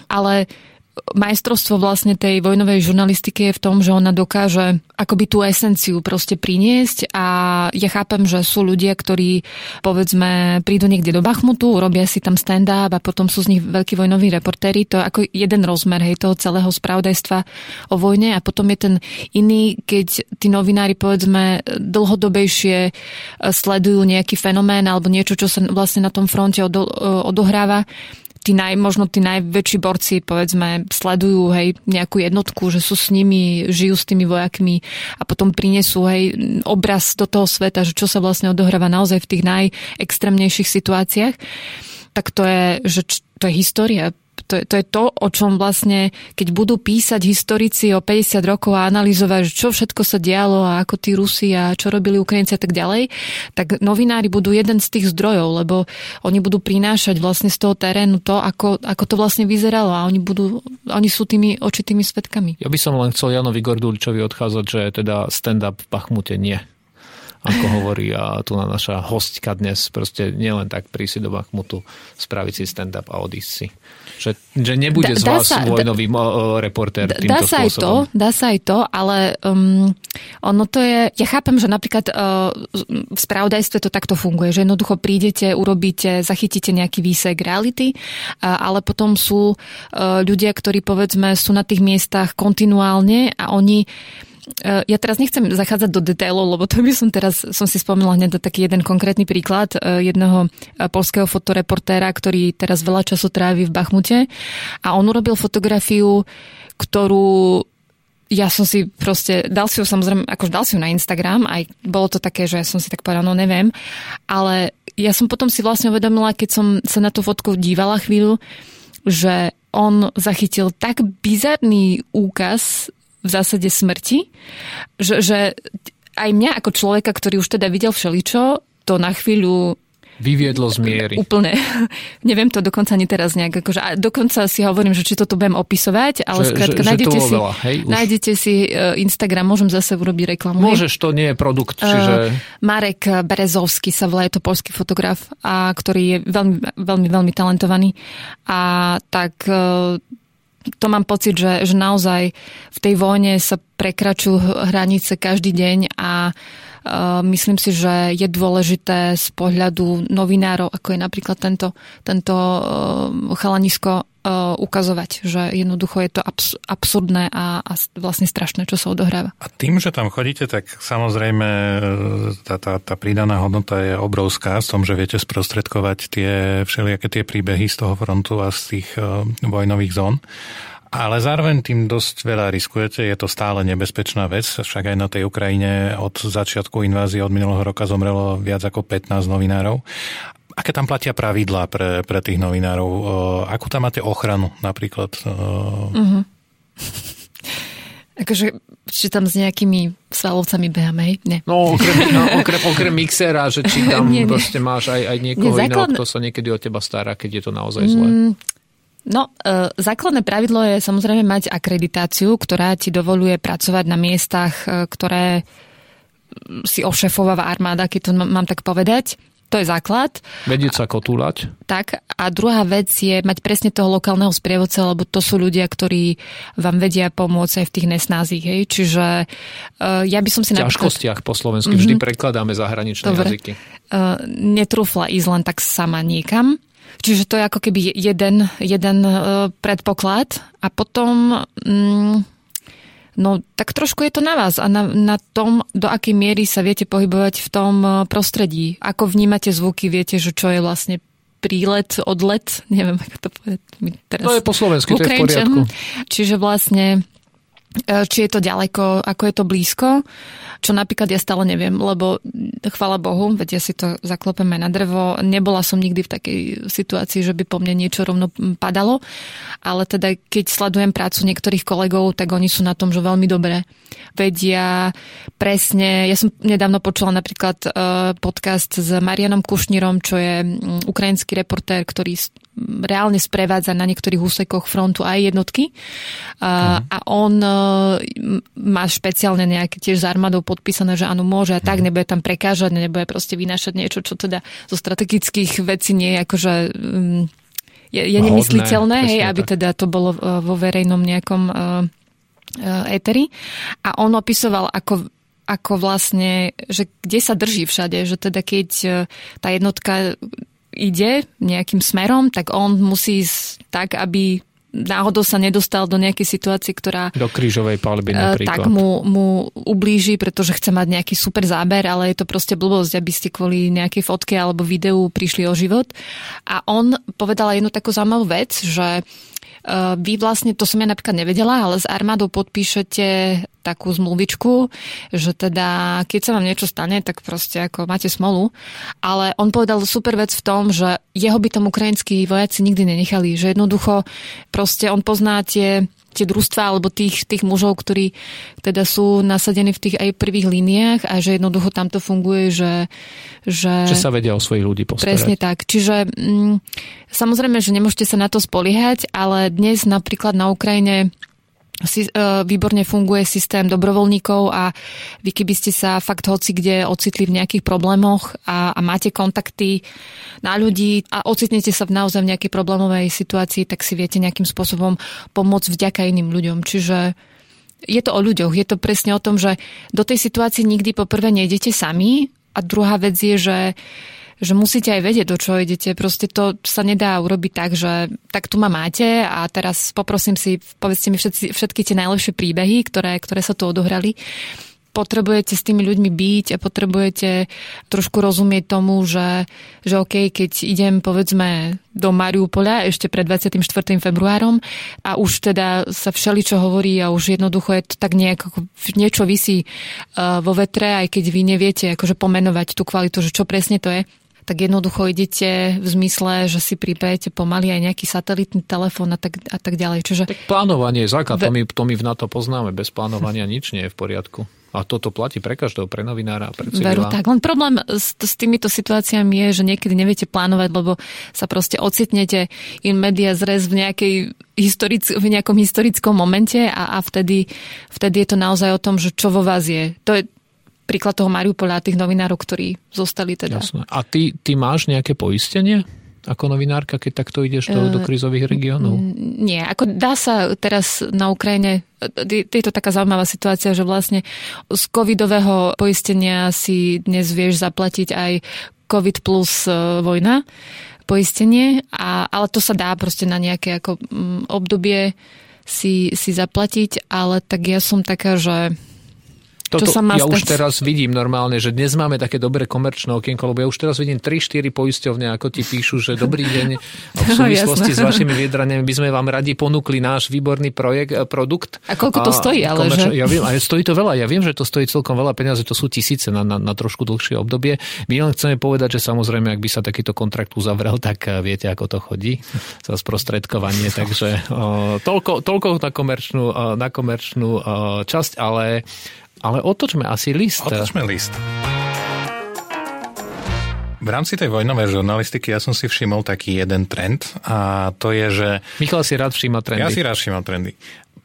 Ale majstrovstvo vlastne tej vojnovej žurnalistiky je v tom, že ona dokáže akoby tú esenciu proste priniesť a ja chápem, že sú ľudia, ktorí povedzme prídu niekde do Bachmutu, robia si tam stand-up a potom sú z nich veľkí vojnoví reportéri. To je ako jeden rozmer hej, toho celého spravodajstva o vojne a potom je ten iný, keď tí novinári povedzme dlhodobejšie e, sledujú nejaký fenomén alebo niečo, čo sa vlastne na tom fronte odohráva tí naj, možno tí najväčší borci, povedzme, sledujú hej, nejakú jednotku, že sú s nimi, žijú s tými vojakmi a potom prinesú hej, obraz do toho sveta, že čo sa vlastne odohráva naozaj v tých najextrémnejších situáciách tak to je, že to je história to je, to je to, o čom vlastne, keď budú písať historici o 50 rokov a analyzovať, čo všetko sa dialo a ako tí Rusi a čo robili Ukrajinci a tak ďalej, tak novinári budú jeden z tých zdrojov, lebo oni budú prinášať vlastne z toho terénu to, ako, ako to vlastne vyzeralo a oni, budú, oni sú tými očitými svetkami. Ja by som len chcel Janovi Gorduličovi odchádzať, že teda stand-up v Bachmute nie ako hovorí a tu na naša hostka dnes, proste nielen tak prísť do Bachmutu, spraviť si stand-up a odísť si. Že, že nebude da, z vás sa, vojnový da, reportér týmto dá sa aj to, dá sa aj to, ale um, ono to je, ja chápem, že napríklad uh, v spravodajstve to takto funguje, že jednoducho prídete, urobíte, zachytíte nejaký výsek reality, uh, ale potom sú uh, ľudia, ktorí povedzme sú na tých miestach kontinuálne a oni ja teraz nechcem zachádzať do detailov, lebo to by som teraz, som si spomínala hneď taký jeden konkrétny príklad jedného polského fotoreportéra, ktorý teraz veľa času trávi v Bachmute. A on urobil fotografiu, ktorú ja som si proste, dal si ju samozrejme, akože dal si ju na Instagram, aj bolo to také, že som si tak povedala, no neviem, ale ja som potom si vlastne uvedomila, keď som sa na tú fotku dívala chvíľu, že on zachytil tak bizarný úkaz v zásade smrti, že, že aj mňa ako človeka, ktorý už teda videl všeličo, to na chvíľu Vyviedlo z miery. Úplne. Neviem to dokonca ani teraz nejak. Akože, a dokonca si hovorím, že či toto budem opisovať, ale že, skrátka, že, nájdete, že si, veľa, hej, nájdete si uh, Instagram, môžem zase urobiť reklamu. Môžeš, to nie je produkt. Čiže... Uh, Marek Berezovský sa volá, je to polský fotograf, a ktorý je veľmi, veľmi, veľmi talentovaný. A tak uh, to mám pocit, že, že naozaj v tej vojne sa prekračujú hranice každý deň a uh, Myslím si, že je dôležité z pohľadu novinárov, ako je napríklad tento, tento chalanisko, ukazovať, že jednoducho je to absurdné a, a vlastne strašné, čo sa odohráva. A tým, že tam chodíte, tak samozrejme tá, tá, tá pridaná hodnota je obrovská v tom, že viete sprostredkovať tie všelijaké tie príbehy z toho frontu a z tých uh, vojnových zón. Ale zároveň tým dosť veľa riskujete, je to stále nebezpečná vec, však aj na tej Ukrajine od začiatku invázie od minulého roka zomrelo viac ako 15 novinárov. Aké tam platia pravidlá pre, pre tých novinárov? Akú tam máte ochranu napríklad? Uh-huh. Akože, či tam s nejakými svalovcami beháme, hej? Nie. No, okrem, no, okrem, okrem mixera, že či tam nie, nie. proste máš aj, aj niekoho nie, základ... iného, kto sa niekedy o teba stará, keď je to naozaj zlé. Mm, No, e, základné pravidlo je samozrejme mať akreditáciu, ktorá ti dovoluje pracovať na miestach, e, ktoré si ošefováva armáda, keď to mám tak povedať. To je základ. Vedieť sa kotúľať. Tak. A druhá vec je mať presne toho lokálneho sprievodca, lebo to sú ľudia, ktorí vám vedia pomôcť aj v tých nesnázích. Hej. Čiže uh, ja by som si... V ťažkostiach napríklad... po slovensky mm-hmm. vždy prekladáme zahraničné Dobre. jazyky. Uh, netrúfla ísť len tak sama niekam. Čiže to je ako keby jeden, jeden e, predpoklad a potom mm, no tak trošku je to na vás a na, na tom, do akej miery sa viete pohybovať v tom e, prostredí. Ako vnímate zvuky, viete, že čo je vlastne prílet, odlet, neviem, ako to povedať. Teraz to je po slovensky, to je v poriadku. Čiže vlastne či je to ďaleko, ako je to blízko, čo napríklad ja stále neviem, lebo chvala Bohu, veď ja si to zaklopeme na drevo, nebola som nikdy v takej situácii, že by po mne niečo rovno padalo, ale teda keď sledujem prácu niektorých kolegov, tak oni sú na tom, že veľmi dobre vedia presne, ja som nedávno počula napríklad e, podcast s Marianom Kušnírom, čo je ukrajinský reportér, ktorý reálne sprevádza na niektorých úsekoch frontu aj jednotky. A, mhm. a on e, má špeciálne nejaké tiež s armádou podpísané, že áno, môže a tak, mhm. nebude tam prekážať, nebude proste vynášať niečo, čo teda zo strategických vecí nie je akože je, je nemysliteľné, hej, aby teda to bolo e, vo verejnom nejakom uh, éteri. A on opisoval, ako ako vlastne, že kde sa drží všade, že teda keď tá jednotka ide nejakým smerom, tak on musí ísť tak, aby náhodou sa nedostal do nejakej situácie, ktorá... Do krížovej palby eh, napríklad. Tak mu, mu ublíži, pretože chce mať nejaký super záber, ale je to proste blbosť, aby ste kvôli nejakej fotke alebo videu prišli o život. A on povedal jednu takú zaujímavú vec, že vy vlastne, to som ja napríklad nevedela, ale s armádou podpíšete takú zmluvičku, že teda keď sa vám niečo stane, tak proste ako máte smolu. Ale on povedal super vec v tom, že jeho by tam ukrajinskí vojaci nikdy nenechali, že jednoducho proste on pozná tie tie družstva alebo tých, tých mužov, ktorí teda sú nasadení v tých aj prvých líniách a že jednoducho tam to funguje, že... Že, že sa vedia o svojich ľudí postarať. Presne tak. Čiže mm, samozrejme, že nemôžete sa na to spoliehať, ale dnes napríklad na Ukrajine uh, výborne funguje systém dobrovoľníkov a vy keby ste sa fakt hoci kde ocitli v nejakých problémoch a, a máte kontakty na ľudí a ocitnete sa v naozaj v nejakej problémovej situácii, tak si viete nejakým spôsobom pomôcť vďaka iným ľuďom. Čiže je to o ľuďoch, je to presne o tom, že do tej situácie nikdy poprvé nejdete sami a druhá vec je, že že musíte aj vedieť, do čo idete. Proste to sa nedá urobiť tak, že tak tu ma máte a teraz poprosím si, povedzte mi všetci, všetky tie najlepšie príbehy, ktoré, ktoré sa tu odohrali potrebujete s tými ľuďmi byť a potrebujete trošku rozumieť tomu, že, že OK, keď idem povedzme do Mariupola ešte pred 24. februárom a už teda sa všeli čo hovorí a už jednoducho je to tak nejako, niečo vysí uh, vo vetre, aj keď vy neviete akože pomenovať tú kvalitu, že čo presne to je, tak jednoducho idete v zmysle, že si pripejete pomaly aj nejaký satelitný telefón a tak, a tak ďalej. Čiže... Tak plánovanie je základ, to my, to my v NATO poznáme. Bez plánovania nič nie je v poriadku. A toto platí pre každého, pre novinára, pre civila. Veru, tak. Len problém s, s týmito situáciami je, že niekedy neviete plánovať, lebo sa proste ocitnete in media zres v, nejakej historic, v nejakom historickom momente a, a vtedy, vtedy je to naozaj o tom, že čo vo vás je. To je príklad toho Mariupola a tých novinárov, ktorí zostali teda. Jasné. A ty, ty máš nejaké poistenie? ako novinárka, keď takto ideš do, do krizových regiónov? Nie, ako dá sa teraz na Ukrajine, je to taká zaujímavá situácia, že vlastne z covidového poistenia si dnes vieš zaplatiť aj covid plus e, vojna poistenie, a, ale to sa dá proste na nejaké ako obdobie si, si zaplatiť, ale tak ja som taká, že toto, čo sa má ja stať? už teraz vidím normálne, že dnes máme také dobré komerčné okienko, lebo ja už teraz vidím 3-4 poisťovne, ako ti píšu, že dobrý deň, v súvislosti s vašimi viedraniami by sme vám radi ponúkli náš výborný projekt, eh, produkt. A koľko to stojí? Ale že... Ja viem, a stojí to veľa. Ja viem, že to stojí celkom veľa peniazy, to sú tisíce na, na, na trošku dlhšie obdobie. My len chceme povedať, že samozrejme, ak by sa takýto kontrakt uzavrel, tak eh, viete, ako to chodí za sprostredkovanie. Takže o, toľko, toľko na komerčnú, na komerčnú časť, ale ale otočme asi list. Otočme list. V rámci tej vojnovej žurnalistiky ja som si všimol taký jeden trend a to je, že... Michal si rád všíma trendy. Ja si rád všímam trendy.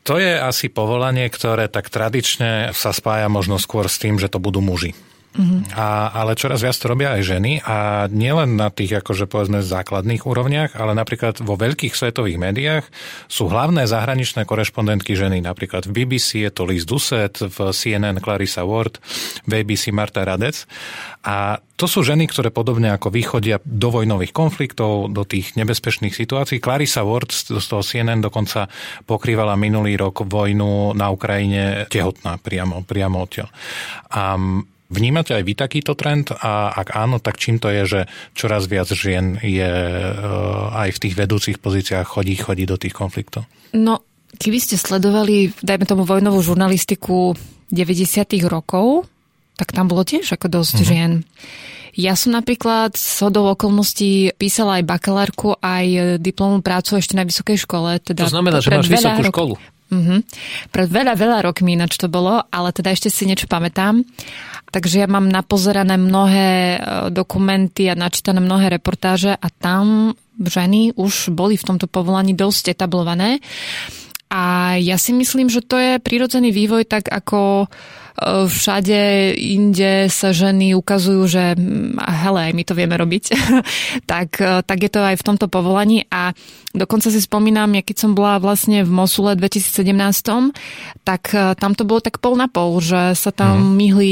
To je asi povolanie, ktoré tak tradične sa spája možno skôr s tým, že to budú muži. Mm-hmm. A, ale čoraz viac to robia aj ženy a nielen na tých akože povedzme základných úrovniach, ale napríklad vo veľkých svetových médiách sú hlavné zahraničné korešpondentky ženy. Napríklad v BBC je to Liz Duset, v CNN Clarissa Ward, v ABC Marta Radec. A to sú ženy, ktoré podobne ako vychodia do vojnových konfliktov, do tých nebezpečných situácií. Clarissa Ward z toho CNN dokonca pokrývala minulý rok vojnu na Ukrajine tehotná priamo, priamo odtiaľ. A Vnímate aj vy takýto trend a ak áno, tak čím to je, že čoraz viac žien je eh, aj v tých vedúcich pozíciách chodí, chodí do tých konfliktov? No, keby ste sledovali, dajme tomu vojnovú žurnalistiku 90. rokov, tak tam bolo tiež ako dosť uh-huh. žien. Ja som napríklad s hodou okolností písala aj bakalárku, aj diplomovú prácu ešte na vysokej škole. Teda to znamená, že máš vysokú rok... školu. Uh-huh. Pred veľa, veľa rokmi ináč to bolo, ale teda ešte si niečo pamätám. Takže ja mám napozerané mnohé e, dokumenty a načítané mnohé reportáže a tam ženy už boli v tomto povolaní dosť etablované. A ja si myslím, že to je prirodzený vývoj, tak ako všade inde sa ženy ukazujú, že mm, hele, aj my to vieme robiť, tak, e, tak je to aj v tomto povolaní a dokonca si spomínam, ja keď som bola vlastne v Mosule 2017, tak tam to bolo tak pol na pol, že sa tam mm. myhli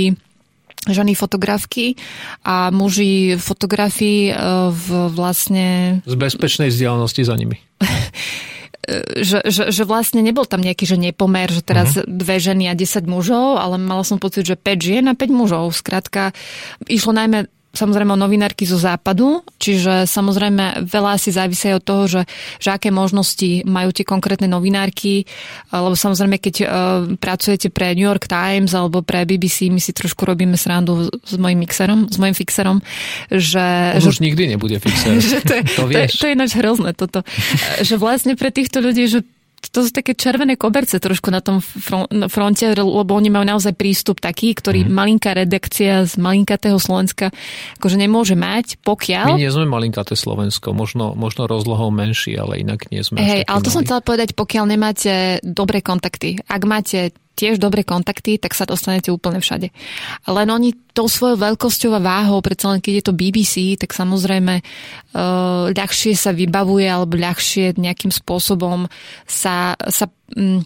ženy fotografky a muži fotografii v vlastne... Z bezpečnej vzdialenosti za nimi. že, že, že vlastne nebol tam nejaký že nepomer, že teraz uh-huh. dve ženy a 10 mužov, ale mala som pocit, že 5 žien a 5 mužov. Skrátka, išlo najmä samozrejme novinárky zo západu, čiže samozrejme veľa si závisí od toho, že, že aké možnosti majú tie konkrétne novinárky, lebo samozrejme, keď uh, pracujete pre New York Times alebo pre BBC, my si trošku robíme srandu s mojim mixerom, s mojim fixerom, že... On že, už nikdy nebude fixer. Že to, je, to, vieš. to, je, to je ináč hrozné toto. že vlastne pre týchto ľudí, že to sú také červené koberce trošku na tom fronte, lebo oni majú naozaj prístup taký, ktorý mm. malinká redakcia z malinkatého Slovenska akože nemôže mať, pokiaľ... My nie sme malinkaté Slovensko, možno, možno rozlohou menší, ale inak nie sme. Hej, ale to malý. som chcela povedať, pokiaľ nemáte dobré kontakty. Ak máte tiež dobré kontakty, tak sa dostanete úplne všade. Len oni tou svojou veľkosťou a váhou, predsa len keď je to BBC, tak samozrejme uh, ľahšie sa vybavuje alebo ľahšie nejakým spôsobom sa, sa um,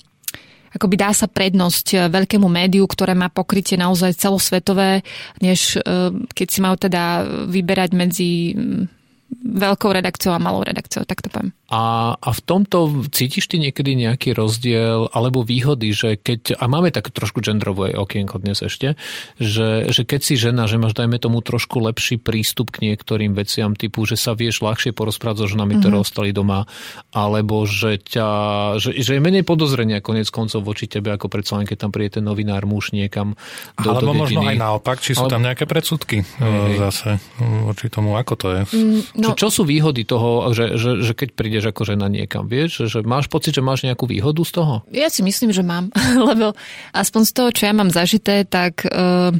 akoby dá sa prednosť veľkému médiu, ktoré má pokrytie naozaj celosvetové, než keď si majú teda vyberať medzi veľkou redakciou a malou redakciou, tak to poviem. A, a v tomto cítiš ty niekedy nejaký rozdiel alebo výhody, že keď, a máme tak trošku genderové okienko dnes ešte, že, že keď si žena, že máš dajme tomu trošku lepší prístup k niektorým veciam typu, že sa vieš ľahšie porozprávať so ženami, ktoré mm-hmm. ostali doma, alebo že, ťa, že, že je menej podozrenia konec koncov voči tebe, ako predsa len keď tam príde ten novinár muž niekam do, Alebo do možno aj naopak, či sú Ale... tam nejaké predsudky hej. zase voči tomu, ako to je. No. čo, čo sú výhody toho, že, že, že keď príde ideš ako žena niekam, vieš? Že máš pocit, že máš nejakú výhodu z toho? Ja si myslím, že mám, lebo aspoň z toho, čo ja mám zažité, tak uh,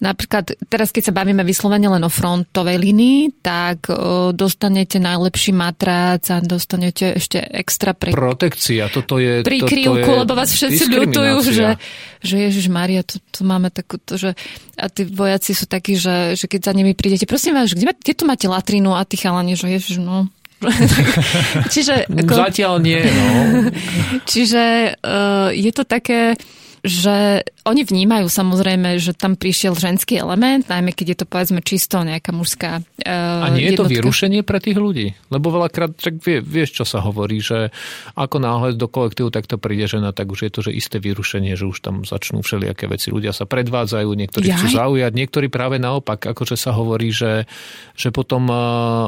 Napríklad teraz, keď sa bavíme vyslovene len o frontovej línii, tak o, dostanete najlepší matrác a dostanete ešte extra pre... Protekcia, toto je... Prikryvku, lebo vás všetci ľutujú, že, že Ježiš Maria, to, to máme takúto, že... A tí vojaci sú takí, že, že keď za nimi prídete, prosím vás, kde, kde tu máte latrinu? A tí chalani, že Ježiš, no, Čiže, ako... Zatiaľ nie, no. Čiže uh, je to také že oni vnímajú samozrejme, že tam prišiel ženský element, najmä keď je to povedzme čisto nejaká mužská uh, A nie je to vyrušenie pre tých ľudí? Lebo veľakrát, tak vie, vieš, čo sa hovorí, že ako náhle do kolektívu takto príde žena, tak už je to, že isté vyrušenie, že už tam začnú všelijaké veci. Ľudia sa predvádzajú, niektorí Jaj. chcú zaujať, niektorí práve naopak, akože sa hovorí, že, že potom,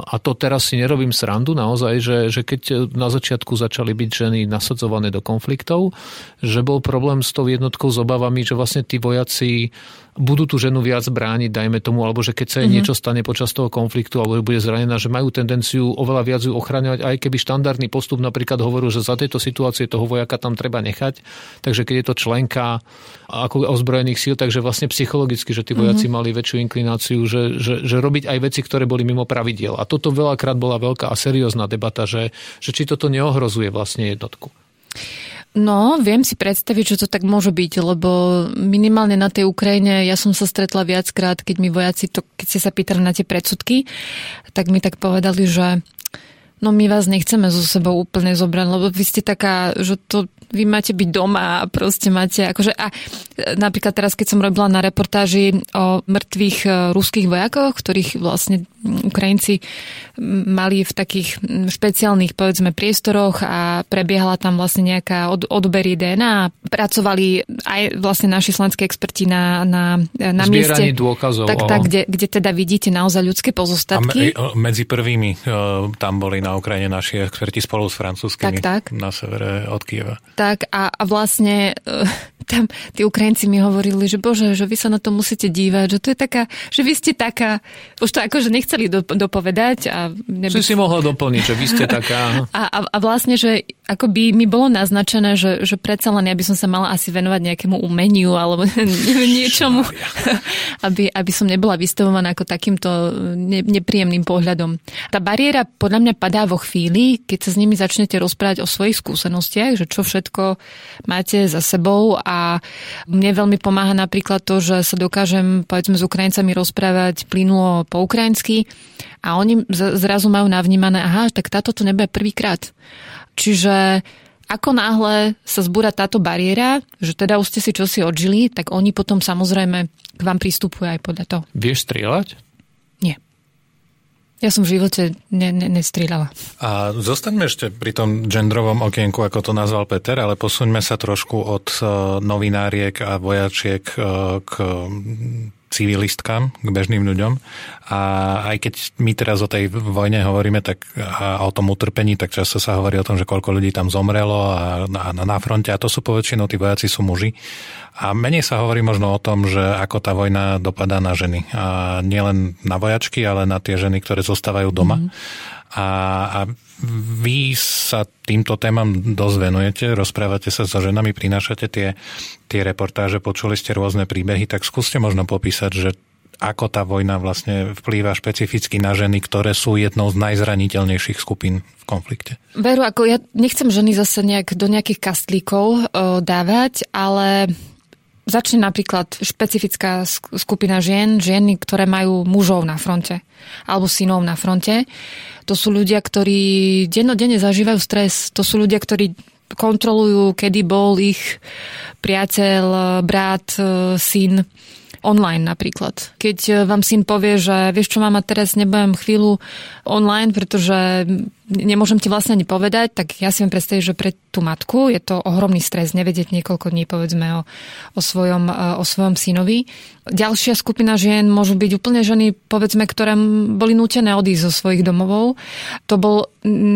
a to teraz si nerobím srandu naozaj, že, že keď na začiatku začali byť ženy nasadzované do konfliktov, že bol problém s tou jednotkou s obavami, že vlastne tí vojaci budú tú ženu viac brániť, dajme tomu, alebo že keď sa jej mm-hmm. niečo stane počas toho konfliktu alebo bude zranená, že majú tendenciu oveľa viac ju ochraňovať, aj keby štandardný postup napríklad hovoril, že za tejto situácie toho vojaka tam treba nechať. Takže keď je to členka ako ozbrojených síl, takže vlastne psychologicky, že tí vojaci mm-hmm. mali väčšiu inklináciu, že, že, že robiť aj veci, ktoré boli mimo pravidiel. A toto veľakrát bola veľká a seriózna debata, že, že či toto neohrozuje vlastne jednotku. No, viem si predstaviť, že to tak môže byť, lebo minimálne na tej Ukrajine ja som sa stretla viackrát, keď mi vojaci, to, keď ste sa pýtali na tie predsudky, tak mi tak povedali, že no my vás nechceme so sebou úplne zobrať, lebo vy ste taká, že to vy máte byť doma a proste máte, akože a napríklad teraz, keď som robila na reportáži o mŕtvych e, ruských vojakoch, ktorých vlastne Ukrajinci mali v takých špeciálnych, povedzme, priestoroch a prebiehala tam vlastne nejaká od, odbery DNA. Pracovali aj vlastne naši slovenskí experti na, na, na mieste. dôkazov. Tak, tak kde, kde teda vidíte naozaj ľudské pozostatky. A me, medzi prvými tam boli na Ukrajine naši experti spolu s francúzskými tak, tak. na severe od Kieva tak a, a vlastne e, tam tí Ukrajinci mi hovorili, že bože, že vy sa na to musíte dívať, že to je taká, že vy ste taká, už to akože nechceli do, dopovedať. A neby... Si si mohla doplniť, že vy ste taká. A, a, a vlastne, že ako by mi bolo naznačené, že, že predsa len ja by som sa mala asi venovať nejakému umeniu alebo niečomu, aby, aby som nebola vystavovaná ako takýmto ne, nepríjemným pohľadom. Tá bariéra podľa mňa padá vo chvíli, keď sa s nimi začnete rozprávať o svojich skúsenostiach, že čo všetko máte za sebou a mne veľmi pomáha napríklad to, že sa dokážem povedzme s Ukrajincami rozprávať plynulo po ukrajinsky a oni zrazu majú navnímané, aha, tak táto to nebude prvýkrát. Čiže ako náhle sa zbúra táto bariéra, že teda už ste si čosi odžili, tak oni potom samozrejme k vám pristupujú aj podľa toho. Vieš strieľať? Ja som v živote ne, ne, nestrieľala. A zostaňme ešte pri tom genderovom okienku, ako to nazval Peter, ale posuňme sa trošku od uh, novináriek a vojačiek uh, k civilistkám, k bežným ľuďom. A aj keď my teraz o tej vojne hovoríme tak, a o tom utrpení, tak často sa hovorí o tom, že koľko ľudí tam zomrelo a, a na fronte. A to sú poväčšinou tí vojaci sú muži. A menej sa hovorí možno o tom, že ako tá vojna dopadá na ženy. A nielen na vojačky, ale na tie ženy, ktoré zostávajú doma. Mm. A, a vy sa týmto témam dosť venujete, rozprávate sa so ženami, prinášate tie, tie reportáže, počuli ste rôzne príbehy, tak skúste možno popísať, že ako tá vojna vlastne vplýva špecificky na ženy, ktoré sú jednou z najzraniteľnejších skupín v konflikte. Veru, ako ja nechcem ženy zase nejak do nejakých kastlíkov o, dávať, ale Začne napríklad špecifická skupina žien, ženy, ktoré majú mužov na fronte alebo synov na fronte. To sú ľudia, ktorí dennodenne zažívajú stres. To sú ľudia, ktorí kontrolujú, kedy bol ich priateľ, brat, syn online napríklad. Keď e, vám syn povie, že vieš čo, mama, teraz nebudem chvíľu online, pretože nemôžem ti vlastne ani povedať, tak ja si viem predstaviť, že pre tú matku je to ohromný stres nevedieť niekoľko dní, povedzme, o, o, svojom, e, o svojom synovi. Ďalšia skupina žien môžu byť úplne ženy, povedzme, ktoré boli nútené odísť zo svojich domovov. To bol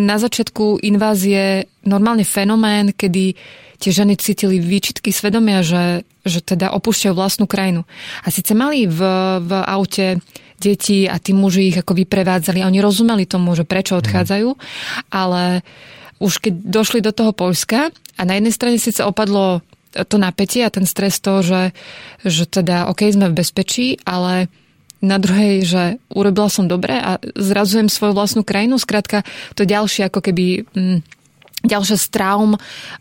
na začiatku invázie normálne fenomén, kedy tie ženy cítili výčitky svedomia, že, že teda opúšťajú vlastnú krajinu. A síce mali v, v aute deti a tí muži ich ako vyprevádzali a oni rozumeli tomu, že prečo mhm. odchádzajú, ale už keď došli do toho Poľska a na jednej strane síce opadlo to napätie a ten stres toho, že, že teda OK, sme v bezpečí, ale na druhej, že urobila som dobre a zrazujem svoju vlastnú krajinu. Skrátka, to ďalšie ako keby... Mm, ďalšia z traum, e,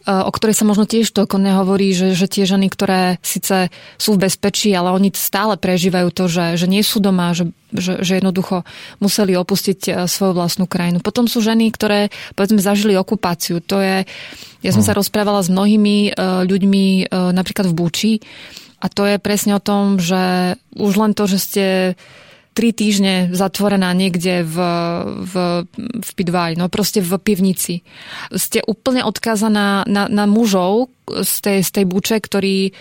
o ktorej sa možno tiež toľko nehovorí, že, že tie ženy, ktoré síce sú v bezpečí, ale oni stále prežívajú to, že, že nie sú doma, že, že, že jednoducho museli opustiť e, svoju vlastnú krajinu. Potom sú ženy, ktoré povedzme zažili okupáciu. To je, ja som hmm. sa rozprávala s mnohými e, ľuďmi napríklad v Buči a to je presne o tom, že už len to, že ste tri týždne zatvorená niekde v, v, v Pidvaj, no proste v pivnici. Ste úplne odkázaná na, na mužov z tej, z tej buče, ktorí e,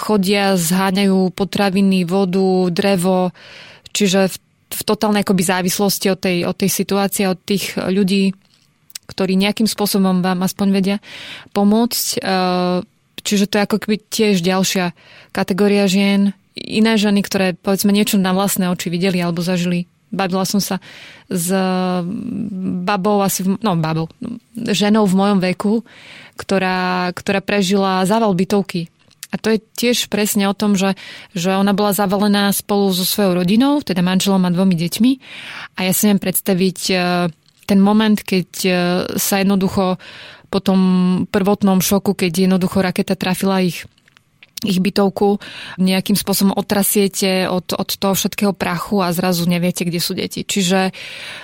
chodia, zháňajú potraviny, vodu, drevo, čiže v, v totálnej akoby závislosti od tej, od tej situácie, od tých ľudí, ktorí nejakým spôsobom vám aspoň vedia pomôcť. E, čiže to je ako keby tiež ďalšia kategória žien, iné ženy, ktoré povedzme niečo na vlastné oči videli alebo zažili. Bavila som sa s babou, asi, v, no babou, ženou v mojom veku, ktorá, ktorá prežila zával bytovky. A to je tiež presne o tom, že, že ona bola zavalená spolu so svojou rodinou, teda manželom a dvomi deťmi. A ja si viem predstaviť e, ten moment, keď e, sa jednoducho po tom prvotnom šoku, keď jednoducho raketa trafila ich ich bytovku nejakým spôsobom otrasiete od, od toho všetkého prachu a zrazu neviete, kde sú deti. Čiže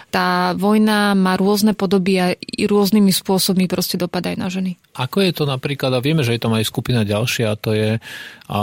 tá vojna má rôzne podoby a i rôznymi spôsobmi proste dopadá aj na ženy. Ako je to napríklad, a vieme, že je tam aj skupina ďalšia, a to je a,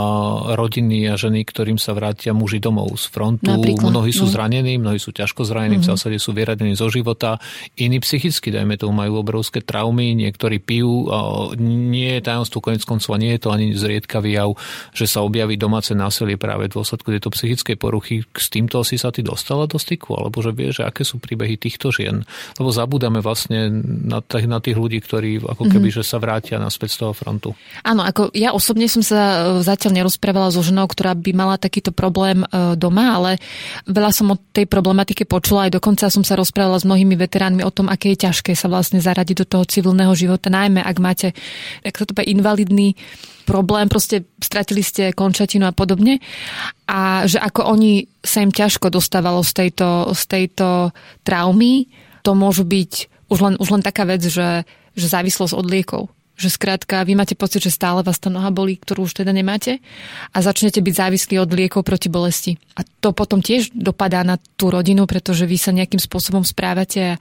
rodiny a ženy, ktorým sa vrátia muži domov z frontu. Napríklad, mnohí sú no. zranení, mnohí sú ťažko zranení, mm-hmm. v mhm. zásade sú vyradení zo života. Iní psychicky, dajme tomu, majú obrovské traumy, niektorí pijú. A nie je tajomstvo konec koncov, nie je to ani zriedkavý jav, že sa objaví domáce násilie práve v dôsledku tejto psychickej poruchy. S týmto si sa ty dostala do styku? Alebo že vieš, aké sú príbehy týchto žien. Lebo zabúdame vlastne na, t- na tých ľudí, ktorí ako keby, mm-hmm. že sa vrátia naspäť z toho frontu. Áno, ako ja osobne som sa e, zatiaľ nerozprávala so ženou, ktorá by mala takýto problém e, doma, ale veľa som o tej problematike počula, aj dokonca som sa rozprávala s mnohými veteránmi o tom, aké je ťažké sa vlastne zaradiť do toho civilného života, najmä ak máte, ak sa to invalidný problém, proste stratili ste končatinu a podobne. A že ako oni sa im ťažko dostávalo z tejto, z tejto traumy, to môžu byť už len, už len taká vec, že, že závislosť od liekov. Že skrátka, vy máte pocit, že stále vás tá noha bolí, ktorú už teda nemáte a začnete byť závislí od liekov proti bolesti. A to potom tiež dopadá na tú rodinu, pretože vy sa nejakým spôsobom správate a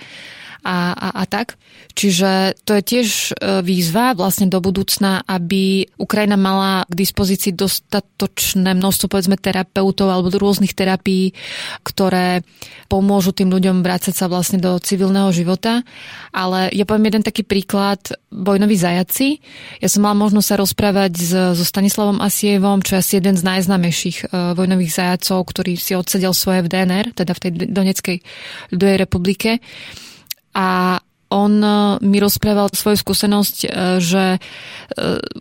a, a, a tak. Čiže to je tiež e, výzva vlastne do budúcna, aby Ukrajina mala k dispozícii dostatočné množstvo povedzme terapeutov alebo rôznych terapií, ktoré pomôžu tým ľuďom vrácať sa vlastne do civilného života. Ale ja poviem jeden taký príklad, vojnoví zajaci. Ja som mala možnosť sa rozprávať s, so Stanislavom Asievom, čo je asi jeden z najznámejších uh, vojnových zajacov, ktorý si odsedel svoje v DNR, teda v tej Donetskej ľudovej republike. A on e, mi rozprával svoju skúsenosť, e, že e,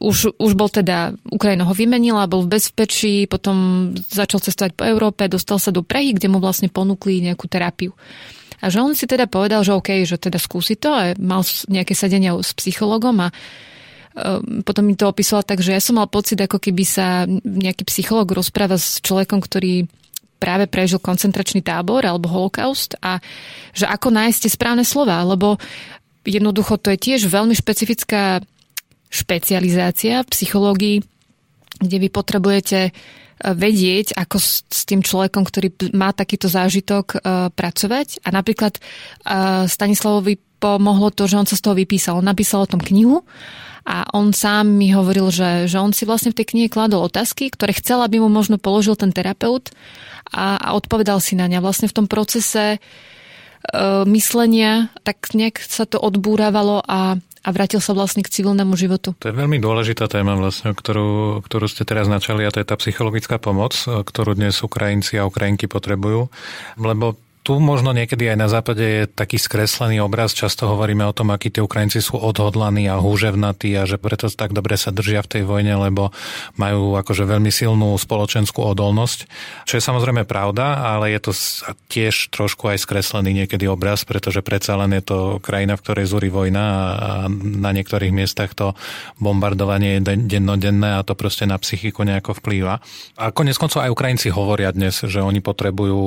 už, už bol teda, Ukrajina ho vymenila, bol v bezpečí, potom začal cestovať po Európe, dostal sa do Prahy, kde mu vlastne ponúkli nejakú terapiu. A že on si teda povedal, že OK, že teda skúsi to a mal nejaké sedenia s psychologom a potom mi to opísala tak, že ja som mal pocit, ako keby sa nejaký psycholog rozpráva s človekom, ktorý práve prežil koncentračný tábor alebo holokaust a že ako nájsť tie správne slova, lebo jednoducho to je tiež veľmi špecifická špecializácia v psychológii, kde vy potrebujete vedieť, ako s, tým človekom, ktorý má takýto zážitok, pracovať. A napríklad Stanislavovi pomohlo to, že on sa z toho vypísal. On napísal o tom knihu a on sám mi hovoril, že, že on si vlastne v tej knihe kladol otázky, ktoré chcel, aby mu možno položil ten terapeut a, a odpovedal si na ne. Vlastne v tom procese E, myslenia, tak nejak sa to odbúravalo a, a vrátil sa vlastne k civilnému životu. To je veľmi dôležitá téma, vlastne, ktorú, ktorú ste teraz načali a to je tá psychologická pomoc, ktorú dnes Ukrajinci a Ukrajinky potrebujú. Lebo tu možno niekedy aj na západe je taký skreslený obraz. Často hovoríme o tom, akí tí Ukrajinci sú odhodlaní a húževnatí a že preto tak dobre sa držia v tej vojne, lebo majú akože veľmi silnú spoločenskú odolnosť. Čo je samozrejme pravda, ale je to tiež trošku aj skreslený niekedy obraz, pretože predsa len je to krajina, v ktorej zúri vojna a na niektorých miestach to bombardovanie je dennodenné a to proste na psychiku nejako vplýva. A konec koncov aj Ukrajinci hovoria dnes, že oni potrebujú,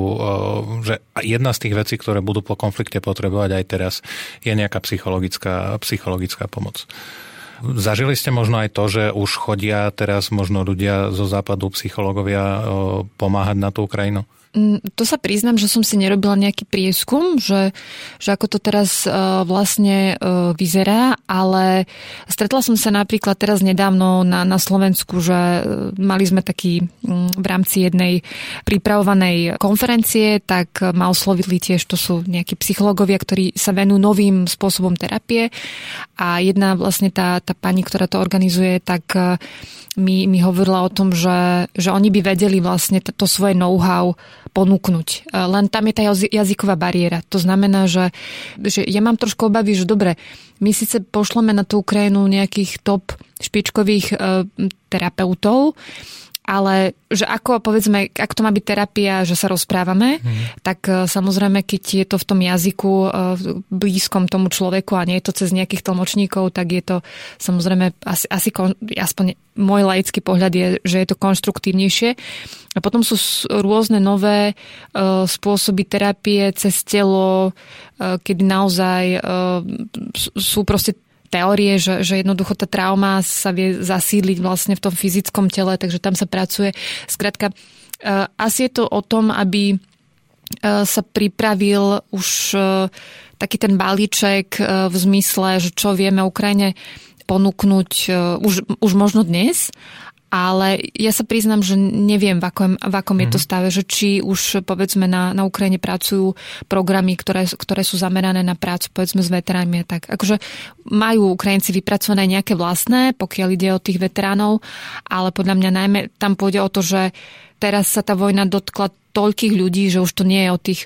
že jedna z tých vecí, ktoré budú po konflikte potrebovať aj teraz, je nejaká psychologická, psychologická pomoc. Zažili ste možno aj to, že už chodia teraz možno ľudia zo západu, psychológovia, pomáhať na tú Ukrajinu? To sa priznám, že som si nerobila nejaký prieskum, že, že ako to teraz uh, vlastne uh, vyzerá, ale stretla som sa napríklad teraz nedávno na, na Slovensku, že uh, mali sme taký um, v rámci jednej pripravovanej konferencie, tak ma oslovili tiež, to sú nejakí psychológovia, ktorí sa venujú novým spôsobom terapie. A jedna vlastne tá, tá pani, ktorá to organizuje, tak uh, mi, mi hovorila o tom, že, že oni by vedeli vlastne to svoje know-how ponúknuť. E, len tam je tá jazyková bariéra. To znamená, že, že ja mám trošku obavy, že dobre, my síce pošleme na tú Ukrajinu nejakých top špičkových e, terapeutov, ale že ako, povedzme, ak to má byť terapia, že sa rozprávame, mm. tak e, samozrejme, keď je to v tom jazyku e, blízkom tomu človeku a nie je to cez nejakých tlmočníkov, tak je to samozrejme asi, asi aspoň môj laický pohľad je, že je to konštruktívnejšie. A potom sú rôzne nové uh, spôsoby terapie cez telo, kedy naozaj sú proste teórie, že, že jednoducho tá trauma sa vie zasídliť vlastne v tom fyzickom tele, takže tam sa pracuje. Skrátka, uh, asi je to o tom, aby uh, sa pripravil už uh, taký ten balíček v zmysle, že čo vieme Ukrajine ponúknuť už, už možno dnes ale ja sa priznám, že neviem, v akom, v akom mm. je to mhm. stave, že či už povedzme na, na Ukrajine pracujú programy, ktoré, ktoré sú zamerané na prácu povedzme s veteránmi. Tak akože majú Ukrajinci vypracované nejaké vlastné, pokiaľ ide o tých veteránov, ale podľa mňa najmä tam pôjde o to, že teraz sa tá vojna dotkla toľkých ľudí, že už to nie je o tých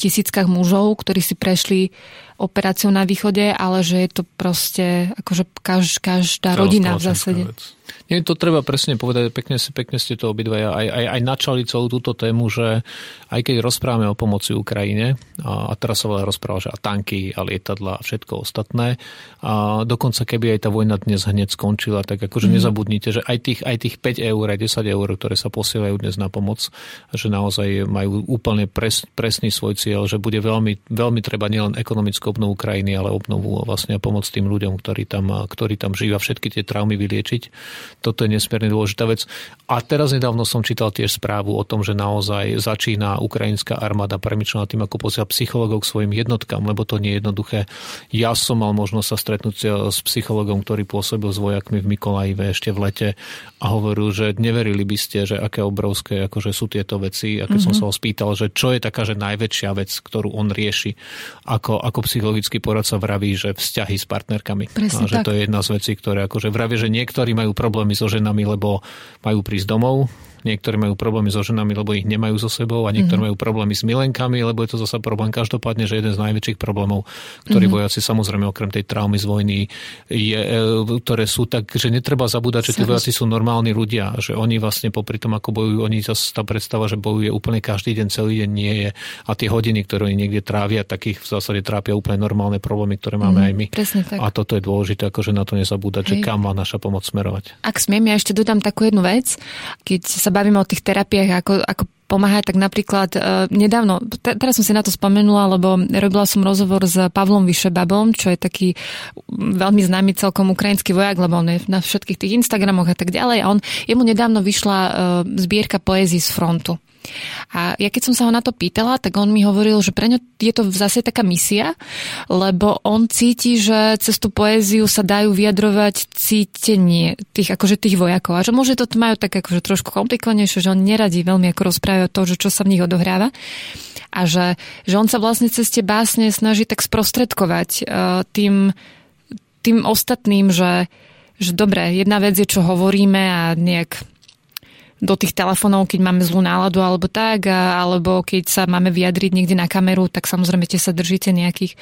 tisíckach mužov, ktorí si prešli operáciou na východe, ale že je to proste akože kaž, každá rodina v zásade. Vec. Nie, to treba presne povedať, pekne, pekne ste to obidvaja aj, aj, aj načali celú túto tému, že aj keď rozprávame o pomoci Ukrajine, a, a teraz sa veľa rozpráva, že a tanky, a lietadla a všetko ostatné, a dokonca keby aj tá vojna dnes hneď skončila, tak akože mm. nezabudnite, že aj tých, aj tých 5 eur, aj 10 eur, ktoré sa posielajú dnes na pomoc, že naozaj majú úplne pres, presný svoj cieľ, že bude veľmi, veľmi treba nielen ekonomickú obnovu krajiny, ale obnovu vlastne pomoc tým ľuďom, ktorí tam, ktorí tam žijú a všetky tie traumy vyliečiť toto je nesmierne dôležitá vec. A teraz nedávno som čítal tiež správu o tom, že naozaj začína ukrajinská armáda premyšľať tým, ako posiela psychologov k svojim jednotkám, lebo to nie je jednoduché. Ja som mal možnosť sa stretnúť s psychologom, ktorý pôsobil s vojakmi v Mikolajive ešte v lete a hovoril, že neverili by ste, že aké obrovské akože sú tieto veci. A keď mm-hmm. som mhm. sa ho spýtal, že čo je taká, že najväčšia vec, ktorú on rieši, ako, ako psychologický poradca vraví, že vzťahy s partnerkami. Presne a že tak. to je jedna z vecí, ktoré akože vraví, že niektorí majú problémy so ženami, lebo majú prísť domov, niektorí majú problémy so ženami, lebo ich nemajú so sebou a niektorí mm-hmm. majú problémy s milenkami, lebo je to zase problém. Každopádne, že jeden z najväčších problémov, ktorý mm-hmm. vojaci samozrejme okrem tej traumy z vojny, je, e, ktoré sú tak, že netreba zabúdať, že tí vojaci sú normálni ľudia, že oni vlastne popri tom, ako bojujú, oni zase tá predstava, že bojuje úplne každý deň, celý deň nie je a tie hodiny, ktoré oni niekde trávia, takých v zásade trápia úplne normálne problémy, ktoré máme mm-hmm. aj my. Presne tak. A toto je dôležité, akože na to nezabúdať, Hej. že kam má naša pomoc smerovať. Ak smiem, ja ešte dodám takú jednu vec, keď sa bavíme o tých terapiách, ako, ako pomáhať, tak napríklad uh, nedávno, te, teraz som si na to spomenula, lebo robila som rozhovor s Pavlom Vyšebabom, čo je taký veľmi známy celkom ukrajinský vojak, lebo on je na všetkých tých Instagramoch a tak ďalej a on, jemu nedávno vyšla uh, zbierka poézií z frontu. A ja keď som sa ho na to pýtala, tak on mi hovoril, že pre ňo je to zase taká misia, lebo on cíti, že cez tú poéziu sa dajú vyjadrovať cítenie tých, akože tých vojakov. A že môže to majú tak akože trošku komplikovanejšie, že on neradí veľmi ako rozprávajú to, že čo sa v nich odohráva. A že, že on sa vlastne cez tie básne snaží tak sprostredkovať uh, tým, tým ostatným, že, že dobre, jedna vec je, čo hovoríme a nejak do tých telefónov, keď máme zlú náladu alebo tak, alebo keď sa máme vyjadriť niekde na kameru, tak samozrejme tie sa držíte nejakých,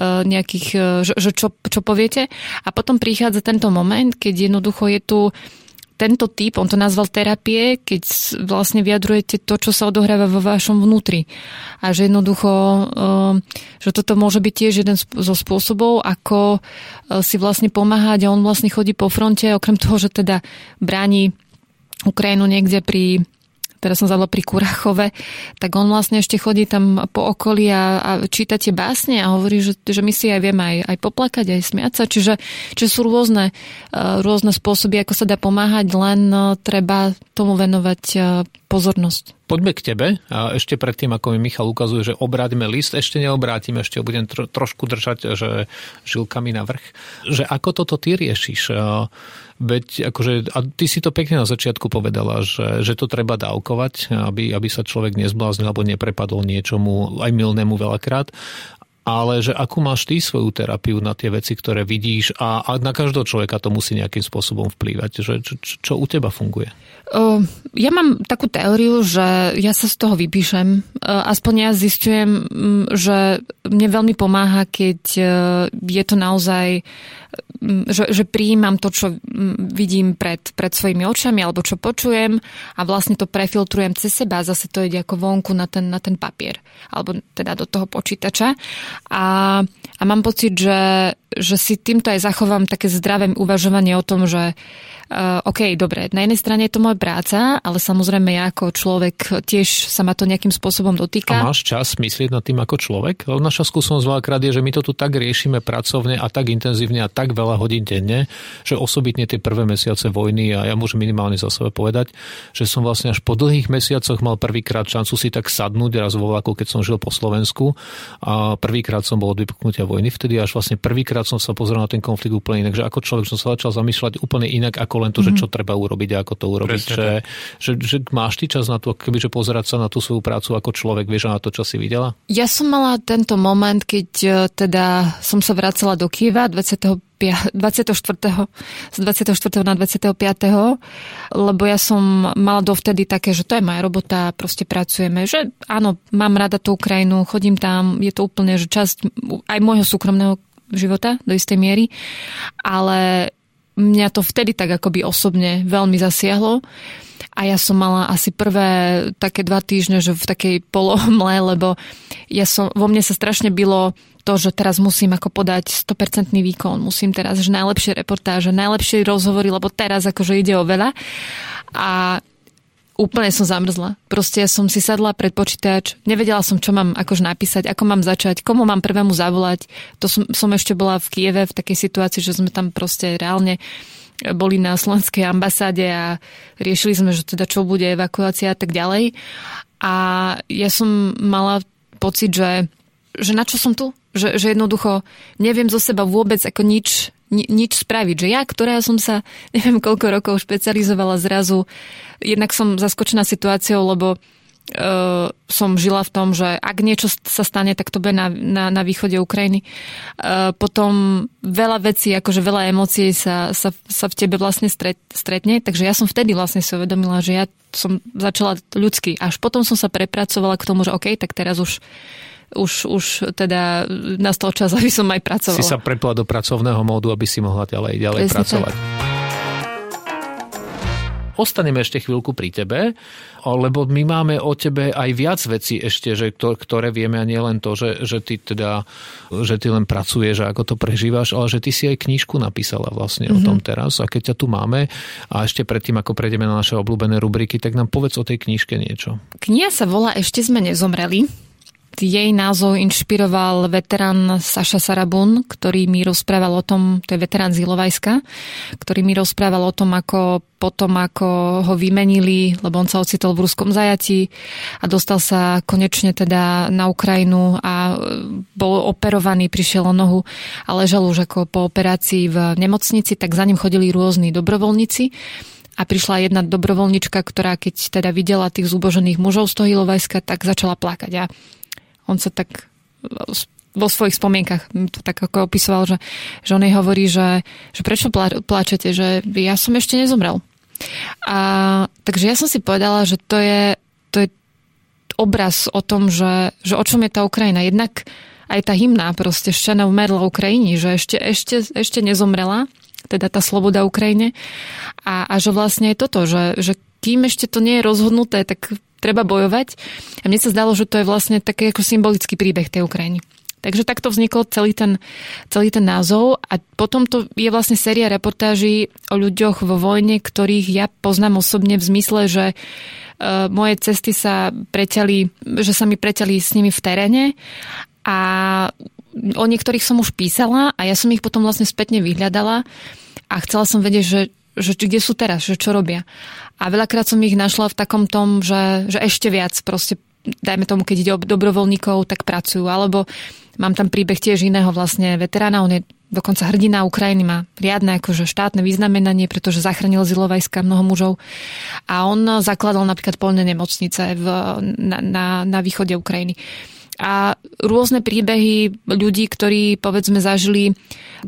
e, nejakých e, že čo, čo poviete. A potom prichádza tento moment, keď jednoducho je tu tento typ, on to nazval terapie, keď vlastne vyjadrujete to, čo sa odohráva vo vašom vnútri. A že jednoducho, e, že toto môže byť tiež jeden zo spôsobov, ako si vlastne pomáhať a on vlastne chodí po fronte, okrem toho, že teda bráni Ukrajinu niekde pri teraz som zabila pri Kurachove, tak on vlastne ešte chodí tam po okolí a, a číta tie básne a hovorí, že, že my si aj vieme aj, aj poplakať, aj smiať sa. Čiže, čiže sú rôzne, uh, rôzne spôsoby, ako sa dá pomáhať, len uh, treba tomu venovať uh, pozornosť. Poďme k tebe a ešte predtým, ako mi Michal ukazuje, že obrátime list, ešte neobrátim, ešte ho budem tro, trošku držať že žilkami na vrch. Že ako toto ty riešiš? Veď akože, a ty si to pekne na začiatku povedala, že, že to treba dávkovať, aby, aby sa človek nezbláznil alebo neprepadol niečomu aj milnému veľakrát ale že akú máš ty svoju terapiu na tie veci, ktoré vidíš a, a na každého človeka to musí nejakým spôsobom vplývať. Že, čo, čo u teba funguje? Ja mám takú teóriu, že ja sa z toho vypíšem. Aspoň ja zistujem, že mne veľmi pomáha, keď je to naozaj že, že prijímam to, čo vidím pred, pred svojimi očami alebo čo počujem a vlastne to prefiltrujem cez seba a zase to ide ako vonku na ten, na ten papier alebo teda do toho počítača a, a mám pocit, že, že si týmto aj zachovám také zdravé uvažovanie o tom, že uh, OK, dobre, na jednej strane je to moja práca, ale samozrejme ja ako človek tiež sa ma to nejakým spôsobom dotýka. A máš čas myslieť nad tým ako človek? Naša skúsenosť veľakrát je, že my to tu tak riešime pracovne a tak intenzívne a tak veľa hodín denne, že osobitne tie prvé mesiace vojny a ja môžem minimálne za sebe povedať, že som vlastne až po dlhých mesiacoch mal prvýkrát šancu si tak sadnúť raz vo vlaku, keď som žil po Slovensku a prvýkrát som bol od vypuknutia vojny vtedy až vlastne prvýkrát som sa pozrel na ten konflikt úplne inak, že ako človek som sa začal zamýšľať úplne inak ako len to, mm-hmm. že čo treba urobiť a ako to urobiť. že, že, že, máš ty čas na to, kebyže pozerať sa na tú svoju prácu ako človek, vieš na to, čo si videla? Ja som mala tento moment, keď e, teda som sa vracala do Kieva 20. 24. z 24. na 25. lebo ja som mala dovtedy také, že to je moja robota, proste pracujeme, že áno, mám rada tú Ukrajinu, chodím tam, je to úplne, že časť aj môjho súkromného života do istej miery, ale mňa to vtedy tak akoby osobne veľmi zasiahlo a ja som mala asi prvé také dva týždne, že v takej polomle, lebo ja som, vo mne sa strašne bylo to, že teraz musím ako podať 100% výkon, musím teraz, že najlepšie reportáže, najlepšie rozhovory, lebo teraz akože ide o veľa. A úplne som zamrzla. Proste som si sadla pred počítač, nevedela som, čo mám akože napísať, ako mám začať, komu mám prvému zavolať. To som, som ešte bola v Kieve v takej situácii, že sme tam proste reálne boli na slovenskej ambasáde a riešili sme, že teda čo bude evakuácia a tak ďalej. A ja som mala pocit, že, že na čo som tu? Že, že jednoducho neviem zo seba vôbec ako nič ni, nič spraviť. Že ja, ktorá som sa neviem koľko rokov špecializovala zrazu, jednak som zaskočená situáciou, lebo Uh, som žila v tom, že ak niečo sa stane, tak to bude na, na, na východe Ukrajiny. Uh, potom veľa vecí, akože veľa emócií sa, sa, sa v tebe vlastne stret, stretne, takže ja som vtedy vlastne si uvedomila, že ja som začala ľudsky. Až potom som sa prepracovala k tomu, že OK, tak teraz už už, už teda nastal čas, aby som aj pracovala. Si sa prepla do pracovného módu, aby si mohla ďalej, ďalej Presne pracovať. Tak. ostaneme ešte chvíľku pri tebe, lebo my máme o tebe aj viac vecí ešte, že, ktoré vieme a nie len to, že, že, ty teda, že ty len pracuješ a ako to prežívaš, ale že ty si aj knižku napísala vlastne mm-hmm. o tom mhm. teraz a keď ťa tu máme a ešte predtým, ako prejdeme na naše obľúbené rubriky, tak nám povedz o tej knižke niečo. Kniha sa volá Ešte sme nezomreli jej názov inšpiroval veterán Saša Sarabun, ktorý mi rozprával o tom, to je veterán z Ilovajska, ktorý mi rozprával o tom, ako potom, ako ho vymenili, lebo on sa ocitol v ruskom zajati a dostal sa konečne teda na Ukrajinu a bol operovaný, prišiel o nohu a ležal už ako po operácii v nemocnici, tak za ním chodili rôzni dobrovoľníci a prišla jedna dobrovoľnička, ktorá keď teda videla tých zúbožených mužov z toho Ilovajska, tak začala plakať. A on sa tak vo svojich spomienkach to tak ako opisoval, že, že on jej hovorí, že, že prečo pláčete, že ja som ešte nezomrel. A, takže ja som si povedala, že to je, to je obraz o tom, že, že o čom je tá Ukrajina. Jednak aj tá hymna proste Šťana umerla Ukrajini, že ešte, ešte, ešte nezomrela, teda tá sloboda Ukrajine. A, a že vlastne je toto, že, že kým ešte to nie je rozhodnuté, tak treba bojovať. A mne sa zdalo, že to je vlastne taký ako symbolický príbeh tej Ukrajiny. Takže takto vznikol celý ten, celý ten názov a potom to je vlastne séria reportáží o ľuďoch vo vojne, ktorých ja poznám osobne v zmysle, že uh, moje cesty sa preťali, že sa mi preťali s nimi v teréne a o niektorých som už písala a ja som ich potom vlastne spätne vyhľadala a chcela som vedieť, že že kde sú teraz, že čo robia. A veľakrát som ich našla v takom tom, že, že ešte viac proste dajme tomu, keď ide o dobrovoľníkov, tak pracujú. Alebo mám tam príbeh tiež iného vlastne veterána, on je dokonca hrdina Ukrajiny, má riadne akože štátne vyznamenanie, pretože zachránil z Ilovajska mnoho mužov. A on zakladal napríklad polné nemocnice v, na, na, na východe Ukrajiny. A rôzne príbehy ľudí, ktorí povedzme zažili,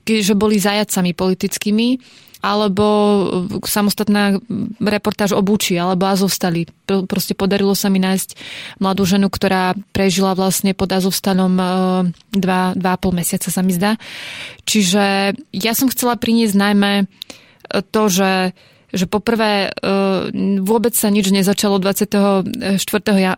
že boli zajacami politickými, alebo samostatná reportáž o Buči alebo Azovstali. Proste podarilo sa mi nájsť mladú ženu, ktorá prežila vlastne pod Azovstalom e, dva, dva a pol mesiaca sa mi zdá. Čiže ja som chcela priniesť najmä to, že že poprvé e, vôbec sa nič nezačalo 24.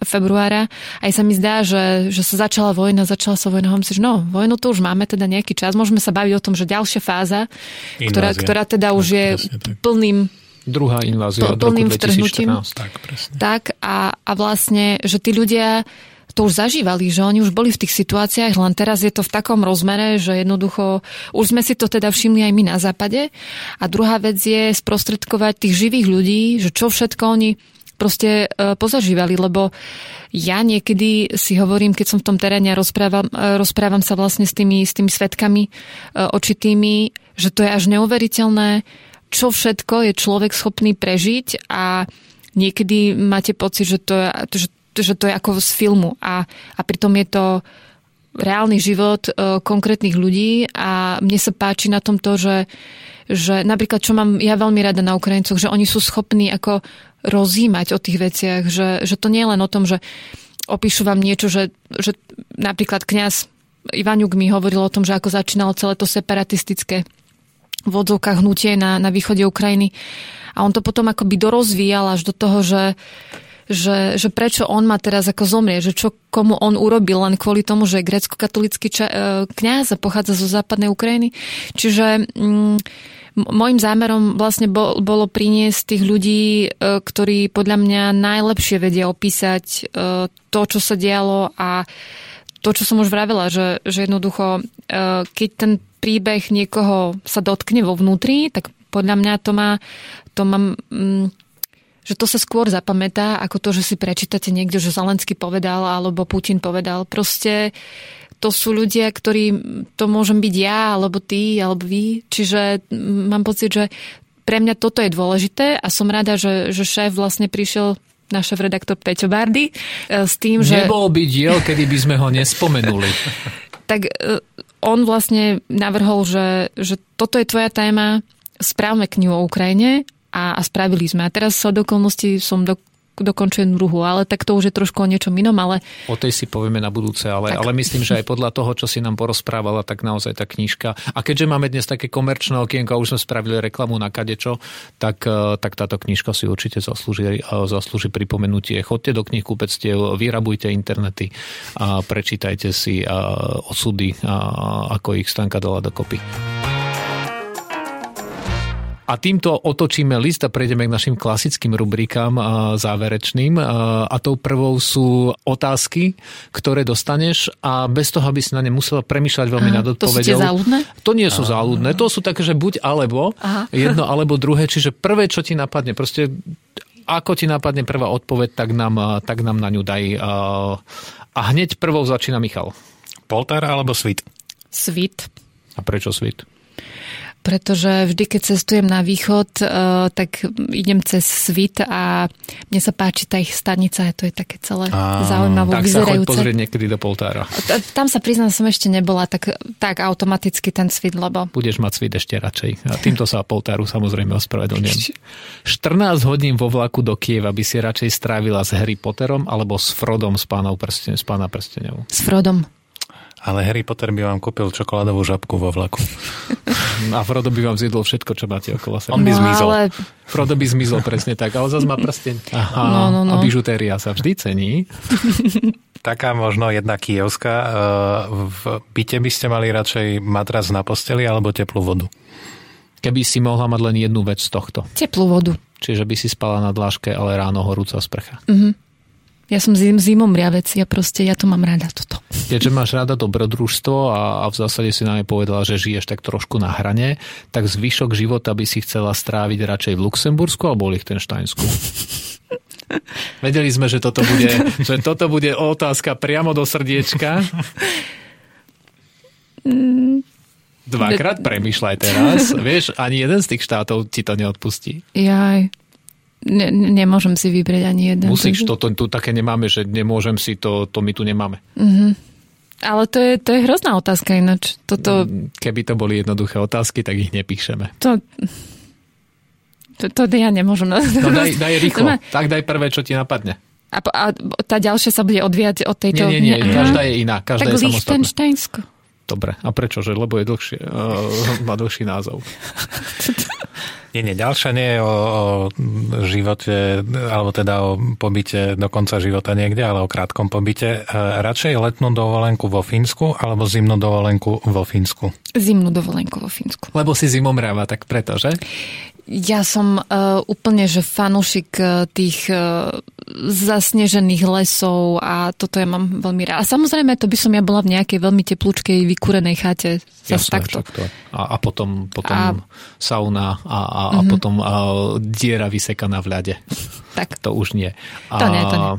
februára. Aj sa mi zdá, že, že sa začala vojna, začala sa vojna. Myslím, že no, vojnu to už máme teda nejaký čas. Môžeme sa baviť o tom, že ďalšia fáza, ktorá, ktorá teda už je plným Druhá invázia plným vtrhnutím. Tak, tak a, a vlastne, že tí ľudia to už zažívali, že oni už boli v tých situáciách, len teraz je to v takom rozmere, že jednoducho už sme si to teda všimli aj my na západe. A druhá vec je sprostredkovať tých živých ľudí, že čo všetko oni proste e, pozažívali, lebo ja niekedy si hovorím, keď som v tom teréne a rozprávam, e, rozprávam sa vlastne s tými, s tými svetkami e, očitými, že to je až neuveriteľné, čo všetko je človek schopný prežiť a niekedy máte pocit, že to že že to je ako z filmu. A, a pritom je to reálny život e, konkrétnych ľudí a mne sa páči na tom to, že, že napríklad, čo mám ja veľmi rada na Ukrajincoch, že oni sú schopní ako rozímať o tých veciach, že, že to nie je len o tom, že opíšu vám niečo, že, že napríklad kňaz Ivaniuk mi hovoril o tom, že ako začínalo celé to separatistické v hnutie na, na východe Ukrajiny. A on to potom akoby dorozvíjal až do toho, že že, že prečo on má teraz ako zomrie, že čo komu on urobil len kvôli tomu, že je grecko-katolický ča- e, kňaz a pochádza zo západnej Ukrajiny. Čiže mm, Mojím zámerom vlastne bol, bolo priniesť tých ľudí, e, ktorí podľa mňa najlepšie vedia opísať e, to, čo sa dialo a to, čo som už vravela, že, že jednoducho, keď ten príbeh niekoho sa dotkne vo vnútri, tak podľa mňa to má, to má mm, že to sa skôr zapamätá, ako to, že si prečítate niekde, že Zelensky povedal alebo Putin povedal. Proste to sú ľudia, ktorí, to môžem byť ja, alebo ty, alebo vy. Čiže mám pocit, že pre mňa toto je dôležité a som rada, že, že šéf vlastne prišiel náš redaktor Peťo Bardy e, s tým, že... Nebol by diel, kedy by sme ho nespomenuli. tak e, on vlastne navrhol, že, že toto je tvoja téma, správme knihu o Ukrajine a, a spravili sme. A teraz sa do okolností som do, dokončujem druhú, ale tak to už je trošku o niečom inom, ale... O tej si povieme na budúce, ale, ale myslím, že aj podľa toho, čo si nám porozprávala, tak naozaj tá knižka. A keďže máme dnes také komerčné okienko a už sme spravili reklamu na kadečo, tak, e, tak táto knižka si určite zaslúži, e, zaslúži pripomenutie. Chodte do knihkupectiev, vyrabujte internety a prečítajte si osudy, ako ich Stanka dala dokopy. A týmto otočíme list a prejdeme k našim klasickým rubrikám záverečným. A tou prvou sú otázky, ktoré dostaneš a bez toho, aby si na ne musela premýšľať veľmi nad odpovedou. To sú záľudné? To nie sú záľudné. To sú také, že buď alebo, Aha. jedno alebo druhé. Čiže prvé, čo ti napadne, proste ako ti napadne prvá odpoveď, tak nám, tak nám na ňu daj. A hneď prvou začína Michal. Poltar alebo Svit? Svit. A prečo Svit? Pretože vždy, keď cestujem na východ, eh, tak idem cez svit a mne sa páči tá ich stanica, to je také celé a, zaujímavé tak vyzerajúce. Tak sa pozrieť niekedy do Poltára. Tam sa priznám, som ešte nebola, tak, tak automaticky ten svit, lebo... Budeš mať svit ešte radšej. A týmto sa Poltáru samozrejme ospravedlňujem. 14 hodín vo vlaku do Kieva by si radšej strávila s Harry Potterom alebo s Frodom z, pánov prsten, z pána prstenov? S Frodom. Ale Harry Potter by vám kúpil čokoládovú žabku vo vlaku. A Frodo by vám zjedol všetko, čo máte okolo seba. On by no, zmizol. Ale... Frodo by zmizol presne tak, ale zase má prsteň. Aha, no, no, no. A bižutéria sa vždy cení. Taká možno jedna kievská. E, v byte by ste mali radšej matras na posteli alebo teplú vodu? Keby si mohla mať len jednu vec z tohto. Teplú vodu. Čiže by si spala na dláške, ale ráno horúca sprcha. Mhm. Ja som zim, zimom riavec, ja proste, ja to mám rada toto. Keďže máš rada dobrodružstvo a, a v zásade si nám povedala, že žiješ tak trošku na hrane, tak zvyšok života by si chcela stráviť radšej v Luxembursku alebo v Lichtensteinsku? Vedeli sme, že toto bude, že toto bude otázka priamo do srdiečka. Mm. Dvakrát premyšľaj teraz. Vieš, ani jeden z tých štátov ti to neodpustí. Jaj ne, nemôžem si vybrať ani jeden. Musíš, to, to tu také nemáme, že nemôžem si, to, to my tu nemáme. Mm-hmm. Ale to je, to je hrozná otázka ináč. Toto... Mm, keby to boli jednoduché otázky, tak ich nepíšeme. To, to, to ja nemôžem. No daj, daj rýchlo. Tak daj prvé, čo ti napadne. A, a tá ďalšia sa bude odvíjať od tejto... Nie, nie, nie, každá je iná, každá tak je samostatná. Dobre, a prečo? Že, lebo je dlhšie, uh, má dlhší názov. Nie, nie, ďalšia nie je o, o živote, alebo teda o pobyte do konca života niekde, ale o krátkom pobyte. E, radšej letnú dovolenku vo Fínsku alebo zimnú dovolenku vo Fínsku? Zimnú dovolenku vo Fínsku. Lebo si zimomráva, tak preto, že? Ja som uh, úplne, že fanúšik uh, tých uh, zasnežených lesov a toto ja mám veľmi rád. A samozrejme, to by som ja bola v nejakej veľmi teplúčkej, vykúrenej chate. Jasné, takto. To. A, a potom, potom a... sauna a, a, mm-hmm. a mhm. potom a, diera vysekaná v ľade. Tak. To už nie. A, to nie, to nie.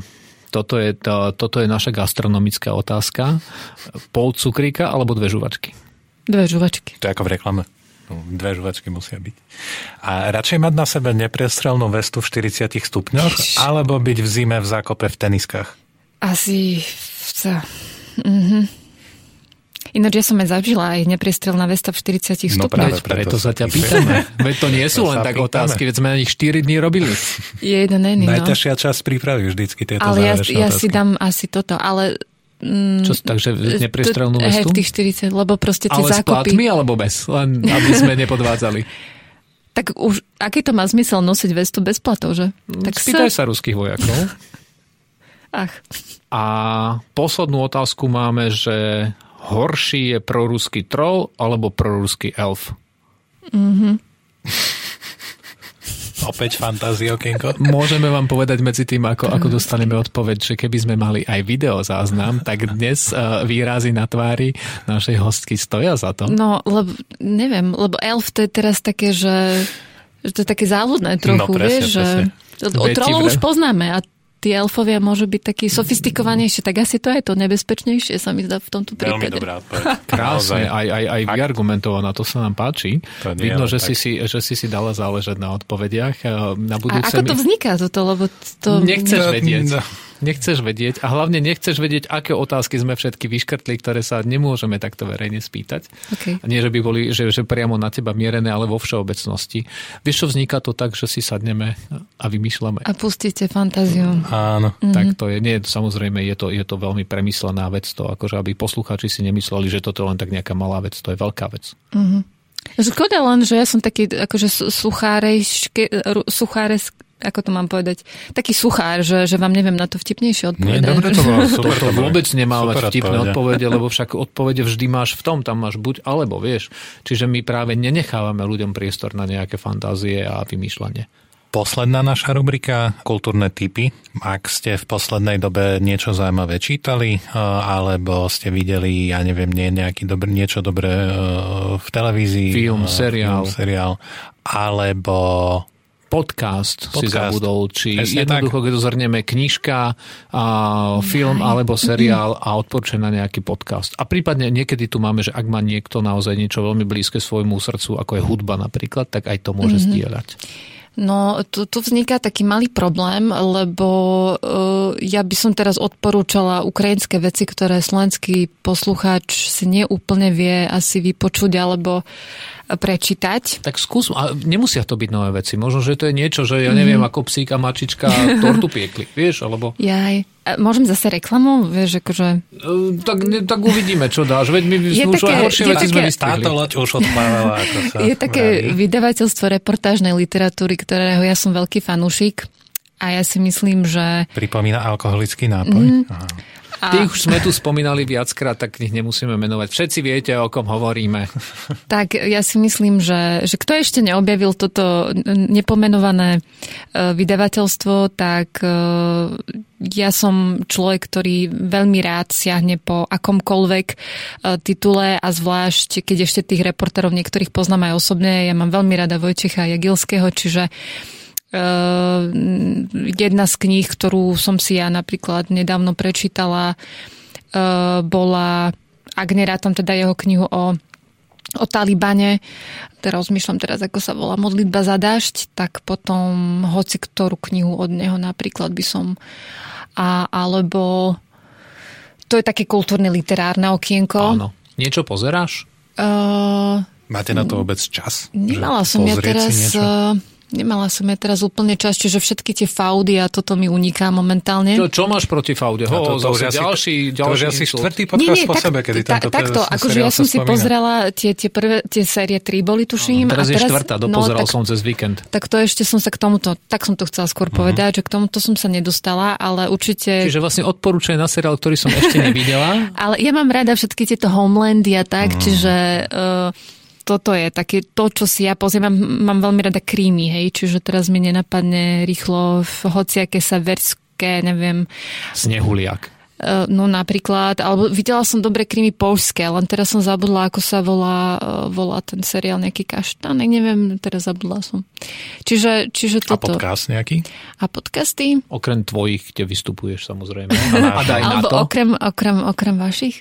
Toto je, to, toto je naša gastronomická otázka. Pol cukríka alebo dve žuvačky? Dve žuvačky. To je ako v reklame. Dve žuvačky musia byť. A radšej mať na sebe nepriestrelnú vestu v 40 stupňoch, alebo byť v zime v zákope v teniskách? Asi... Mhm. Ináč ja som aj zažila aj nepriestrelná vesta v 40 stupňoch. No práve preto, preto sa ťa pýtame. Veď to nie sú len tak pýtame. otázky, veď sme na nich 4 dní robili. Je jeden no. Najťažšia časť prípravy vždycky tieto Ale ja, ja si dám asi toto, ale Mm, Čo, takže neprestrelnú vestu? Hej, v tých 40, lebo proste tie Ale zákopy... Ale s alebo bez? Len aby sme nepodvádzali. tak už, aký to má zmysel nosiť vestu bez platov, že? Mm, tak Spýtaj sa... sa ruských vojakov. Ach. A poslednú otázku máme, že horší je proruský troll alebo proruský elf? Mhm. Opäť fantázii okienko. Môžeme vám povedať medzi tým, ako, ako dostaneme odpoveď, že keby sme mali aj video záznam, tak dnes uh, výrazy na tvári našej hostky stoja za to. No, lebo neviem, lebo elf to je teraz také, že, že to je také záľudné trochu, no, presne, vieš, presne. že trolov už poznáme a tí elfovia môžu byť takí sofistikovanejšie, tak asi to je to nebezpečnejšie, sa mi zdá v tomto prípade. Veľmi dobrá Krásne, aj, aj, aj vyargumentovaná, to sa nám páči. To Vidno, že si, si, že si si dala záležať na odpovediach. Na budúce A ako to vzniká toto? Lebo to... Nechceš vedieť. No. Nechceš vedieť a hlavne nechceš vedieť, aké otázky sme všetky vyškrtli, ktoré sa nemôžeme takto verejne spýtať. Okay. A nie, že by boli že, že priamo na teba mierené, ale vo všeobecnosti. Vieš, čo vzniká to tak, že si sadneme a vymýšľame. A pustíte fantáziu. Áno. Mm-hmm. Tak to je, nie, samozrejme, je to, je to veľmi premyslená vec, to akože aby poslucháči si nemysleli, že toto je len tak nejaká malá vec, to je veľká vec. Mm-hmm. Škoda len, že ja som taký akože suchárejške, sucháre, ako to mám povedať, taký suchár, že, že vám neviem na to vtipnejšie odpovedať. Nie, dobre to bolo, super, to, vôbec nemá mať vtipné odpovede, odpovede, lebo však odpovede vždy máš v tom, tam máš buď alebo, vieš. Čiže my práve nenechávame ľuďom priestor na nejaké fantázie a vymýšľanie. Posledná naša rubrika, kultúrne typy. Ak ste v poslednej dobe niečo zaujímavé čítali, eh, alebo ste videli, ja neviem, nie, nejaký dobrý, niečo dobré eh, v televízii. Film, seriál. Film, seriál. Alebo podcast, podcast si zabudol, či Presne jednoducho, tak. keď zhrnieme knižka, a film alebo seriál a odporúča na nejaký podcast. A prípadne niekedy tu máme, že ak má niekto naozaj niečo veľmi blízke svojmu srdcu, ako je hudba napríklad, tak aj to môže mm-hmm. zdieľať. No, tu, tu vzniká taký malý problém, lebo uh, ja by som teraz odporúčala ukrajinské veci, ktoré slovenský poslucháč si neúplne vie asi vypočuť alebo prečítať. Tak skús, a nemusia to byť nové veci. Možno, že to je niečo, že ja neviem, mm. ako psík a mačička tortu piekli, vieš, alebo... Jaj. Môžem zase reklamu? Vieš, akože... Uh, tak, ne, tak uvidíme, čo dáš. Veď my je už také, horšie veci také, sme vystihli. Táto loď už. Ako sa je také vraví. vydavateľstvo reportážnej literatúry, ktorého ja som veľký fanúšik. A ja si myslím, že... Pripomína alkoholický nápoj? Mm. A... Tých už sme tu spomínali viackrát, tak ich nemusíme menovať. Všetci viete, o kom hovoríme. Tak ja si myslím, že, že kto ešte neobjavil toto nepomenované e, vydavateľstvo, tak e, ja som človek, ktorý veľmi rád siahne po akomkoľvek e, titule a zvlášť, keď ešte tých reportérov niektorých poznám aj osobne. Ja mám veľmi rada Vojčecha Jagilského, čiže jedna z kníh, ktorú som si ja napríklad nedávno prečítala, ehm, bola, ak nerátam teda jeho knihu o, o Talibane, teraz rozmýšľam teraz, ako sa volá Modlitba za dažď, tak potom hoci ktorú knihu od neho napríklad by som a, alebo to je také kultúrne literárne okienko. Áno. Niečo pozeráš? Uh, Máte na to vôbec čas? Nemala som ja teraz... Nemala som ja teraz úplne čas, čiže všetky tie faudy a toto mi uniká momentálne. Čo, čo máš proti faude? Ho, to, to, už ďalší, ďalší, to už asi štvrtý podcast nie, nie, po tak, sebe, kedy ta, tento Takto, akože ja som si pozrela tie, tie, prvé, tie série 3 boli, tuším. No, teraz, a teraz je štvrtá, dopozeral no, tak, som cez víkend. Tak to ešte som sa k tomuto, tak som to chcela skôr uh-huh. povedať, že k tomuto som sa nedostala, ale určite... Čiže vlastne odporúčaj na seriál, ktorý som ešte nevidela. ale ja mám rada všetky tieto Homelandy a tak, uh-huh. čiže... Uh, toto je také to, čo si ja pozriem. Mám, veľmi rada krímy, hej, čiže teraz mi nenapadne rýchlo v hociaké sa verské, neviem. Snehuliak. Eh, no napríklad, alebo videla som dobre krimi polské, len teraz som zabudla, ako sa volá, eh, volá ten seriál nejaký kaštánek, neviem, teraz zabudla som. Čiže, čiže toto. A podcast nejaký? A podcasty? Okrem tvojich, kde vystupuješ samozrejme. A, daj na to. Okrem, okrem, okrem vašich.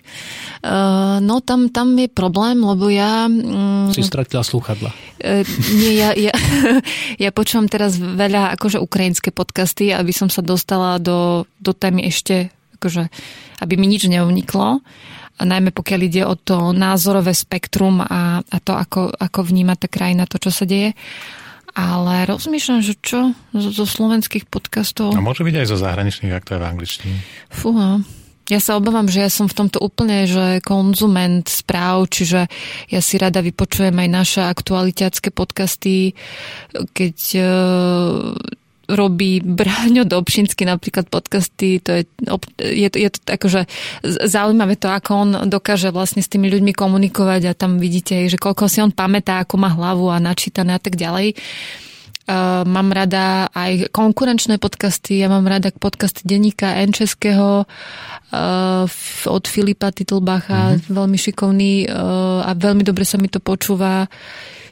Uh, no tam, tam je problém, lebo ja... Um, si stratila slúchadla. Uh, nie, ja, ja, ja počúvam teraz veľa akože ukrajinské podcasty, aby som sa dostala do, do témy ešte akože, aby mi nič neuniklo. A najmä pokiaľ ide o to názorové spektrum a, a to, ako, ako vníma tá krajina to, čo sa deje. Ale rozmýšľam, že čo zo, zo slovenských podcastov... A môže byť aj zo zahraničných, ak to je v angličtine. Fúha. Ja sa obávam, že ja som v tomto úplne že konzument správ, čiže ja si rada vypočujem aj naše aktualitiacké podcasty, keď robí Bráňo Dobšinský napríklad podcasty, to je, je, to, je to akože zaujímavé to, ako on dokáže vlastne s tými ľuďmi komunikovať a tam vidíte, že koľko si on pamätá, ako má hlavu a načítané a tak ďalej. Uh, mám rada aj konkurenčné podcasty, ja mám rada podcasty denníka N Českého uh, od Filipa Titlbacha, mm-hmm. veľmi šikovný uh, a veľmi dobre sa mi to počúva.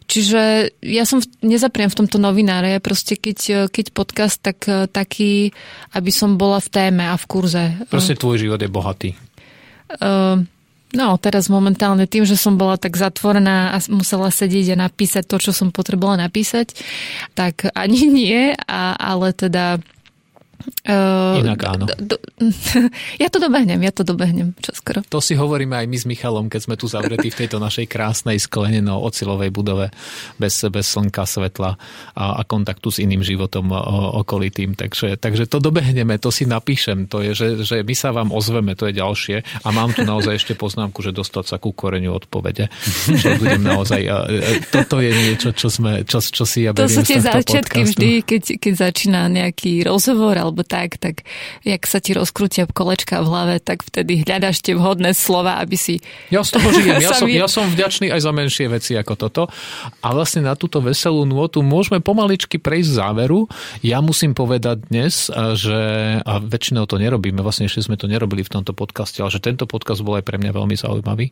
Čiže ja som nezapriem v tomto novináre, proste keď, keď podcast, tak eh, taký, aby som bola v téme a v kurze. Proste tvoj život je bohatý. Uh, no, teraz momentálne tým, že som bola tak zatvorená a musela sedieť a napísať to, čo som potrebovala napísať, tak ani nie, a, ale teda Uh, Inak áno. Do, do, ja to dobehnem, ja to dobehnem čoskoro. To si hovoríme aj my s Michalom, keď sme tu zavretí v tejto našej krásnej skleneno ocilovej budove bez, bez slnka, svetla a, a kontaktu s iným životom o, okolitým. Takže, takže to dobehneme, to si napíšem. To je, že, že my sa vám ozveme, to je ďalšie. A mám tu naozaj ešte poznámku, že dostať sa ku koreňu odpovede. Že budem naozaj... Toto je niečo, čo, sme, čo, čo si ja To sú tie začiatky vždy, keď, keď začína nejaký rozhovor alebo tak, tak jak sa ti rozkrútia kolečka v hlave, tak vtedy hľadaš tie vhodné slova, aby si... Ja z toho žijem. Ja som, ja som vďačný aj za menšie veci ako toto. A vlastne na túto veselú nôtu môžeme pomaličky prejsť záveru. Ja musím povedať dnes, že a väčšinou to nerobíme, vlastne ešte sme to nerobili v tomto podcaste, ale že tento podcast bol aj pre mňa veľmi zaujímavý.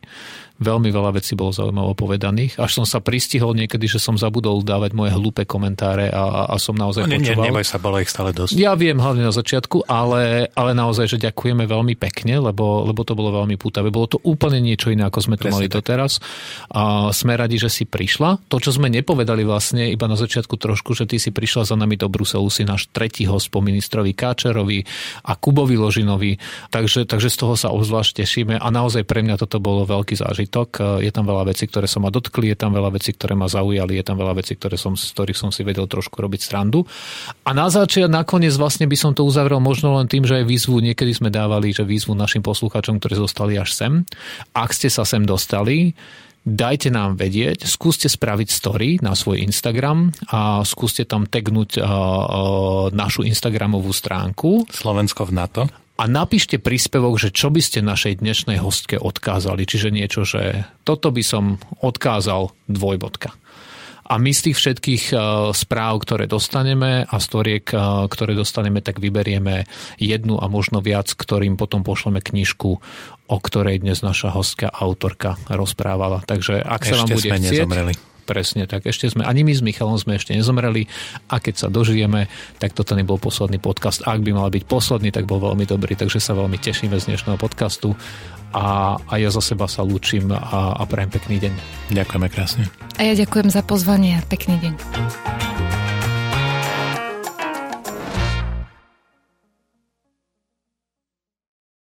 Veľmi veľa vecí bolo zaujímavo povedaných. Až som sa pristihol niekedy, že som zabudol dávať moje hlúpe komentáre a, a som naozaj no, počúval. Nie, neboj sa, bolo ich stále dosť. Ja viem, hlavne na začiatku, ale, ale naozaj, že ďakujeme veľmi pekne, lebo, lebo to bolo veľmi pútavé. Bolo to úplne niečo iné, ako sme to Presne mali tak. doteraz. A sme radi, že si prišla. To, čo sme nepovedali vlastne iba na začiatku trošku, že ty si prišla za nami do Bruselu, si náš tretí host po ministrovi Káčerovi a Kubovi Ložinovi. Takže, takže z toho sa obzvlášť tešíme a naozaj pre mňa toto bolo veľký zážitok. Je tam veľa vecí, ktoré sa ma dotkli, je tam veľa vecí, ktoré ma zaujali, je tam veľa vecí, ktoré som, z ktorých som si vedel trošku robiť strandu. A na začiat, nakoniec vlastne by som to uzavrel možno len tým, že aj výzvu, niekedy sme dávali, že výzvu našim poslucháčom, ktorí zostali až sem. Ak ste sa sem dostali, dajte nám vedieť, skúste spraviť story na svoj Instagram a skúste tam tagnúť uh, uh, našu Instagramovú stránku. Slovensko v NATO. A napíšte príspevok, že čo by ste našej dnešnej hostke odkázali. Čiže niečo, že toto by som odkázal dvojbodka. A my z tých všetkých e, správ, ktoré dostaneme a storiek, e, ktoré dostaneme, tak vyberieme jednu a možno viac, ktorým potom pošleme knižku, o ktorej dnes naša hostka, autorka rozprávala. Takže ak sa vám bude chcieť, nezomreli. Presne tak. Ešte sme, ani my s Michalom sme ešte nezomreli a keď sa dožijeme, tak toto nebol posledný podcast. Ak by mal byť posledný, tak bol veľmi dobrý, takže sa veľmi tešíme z dnešného podcastu a, a ja za seba sa lúčim a, a prajem pekný deň. Ďakujeme krásne. A ja ďakujem za pozvanie a pekný deň.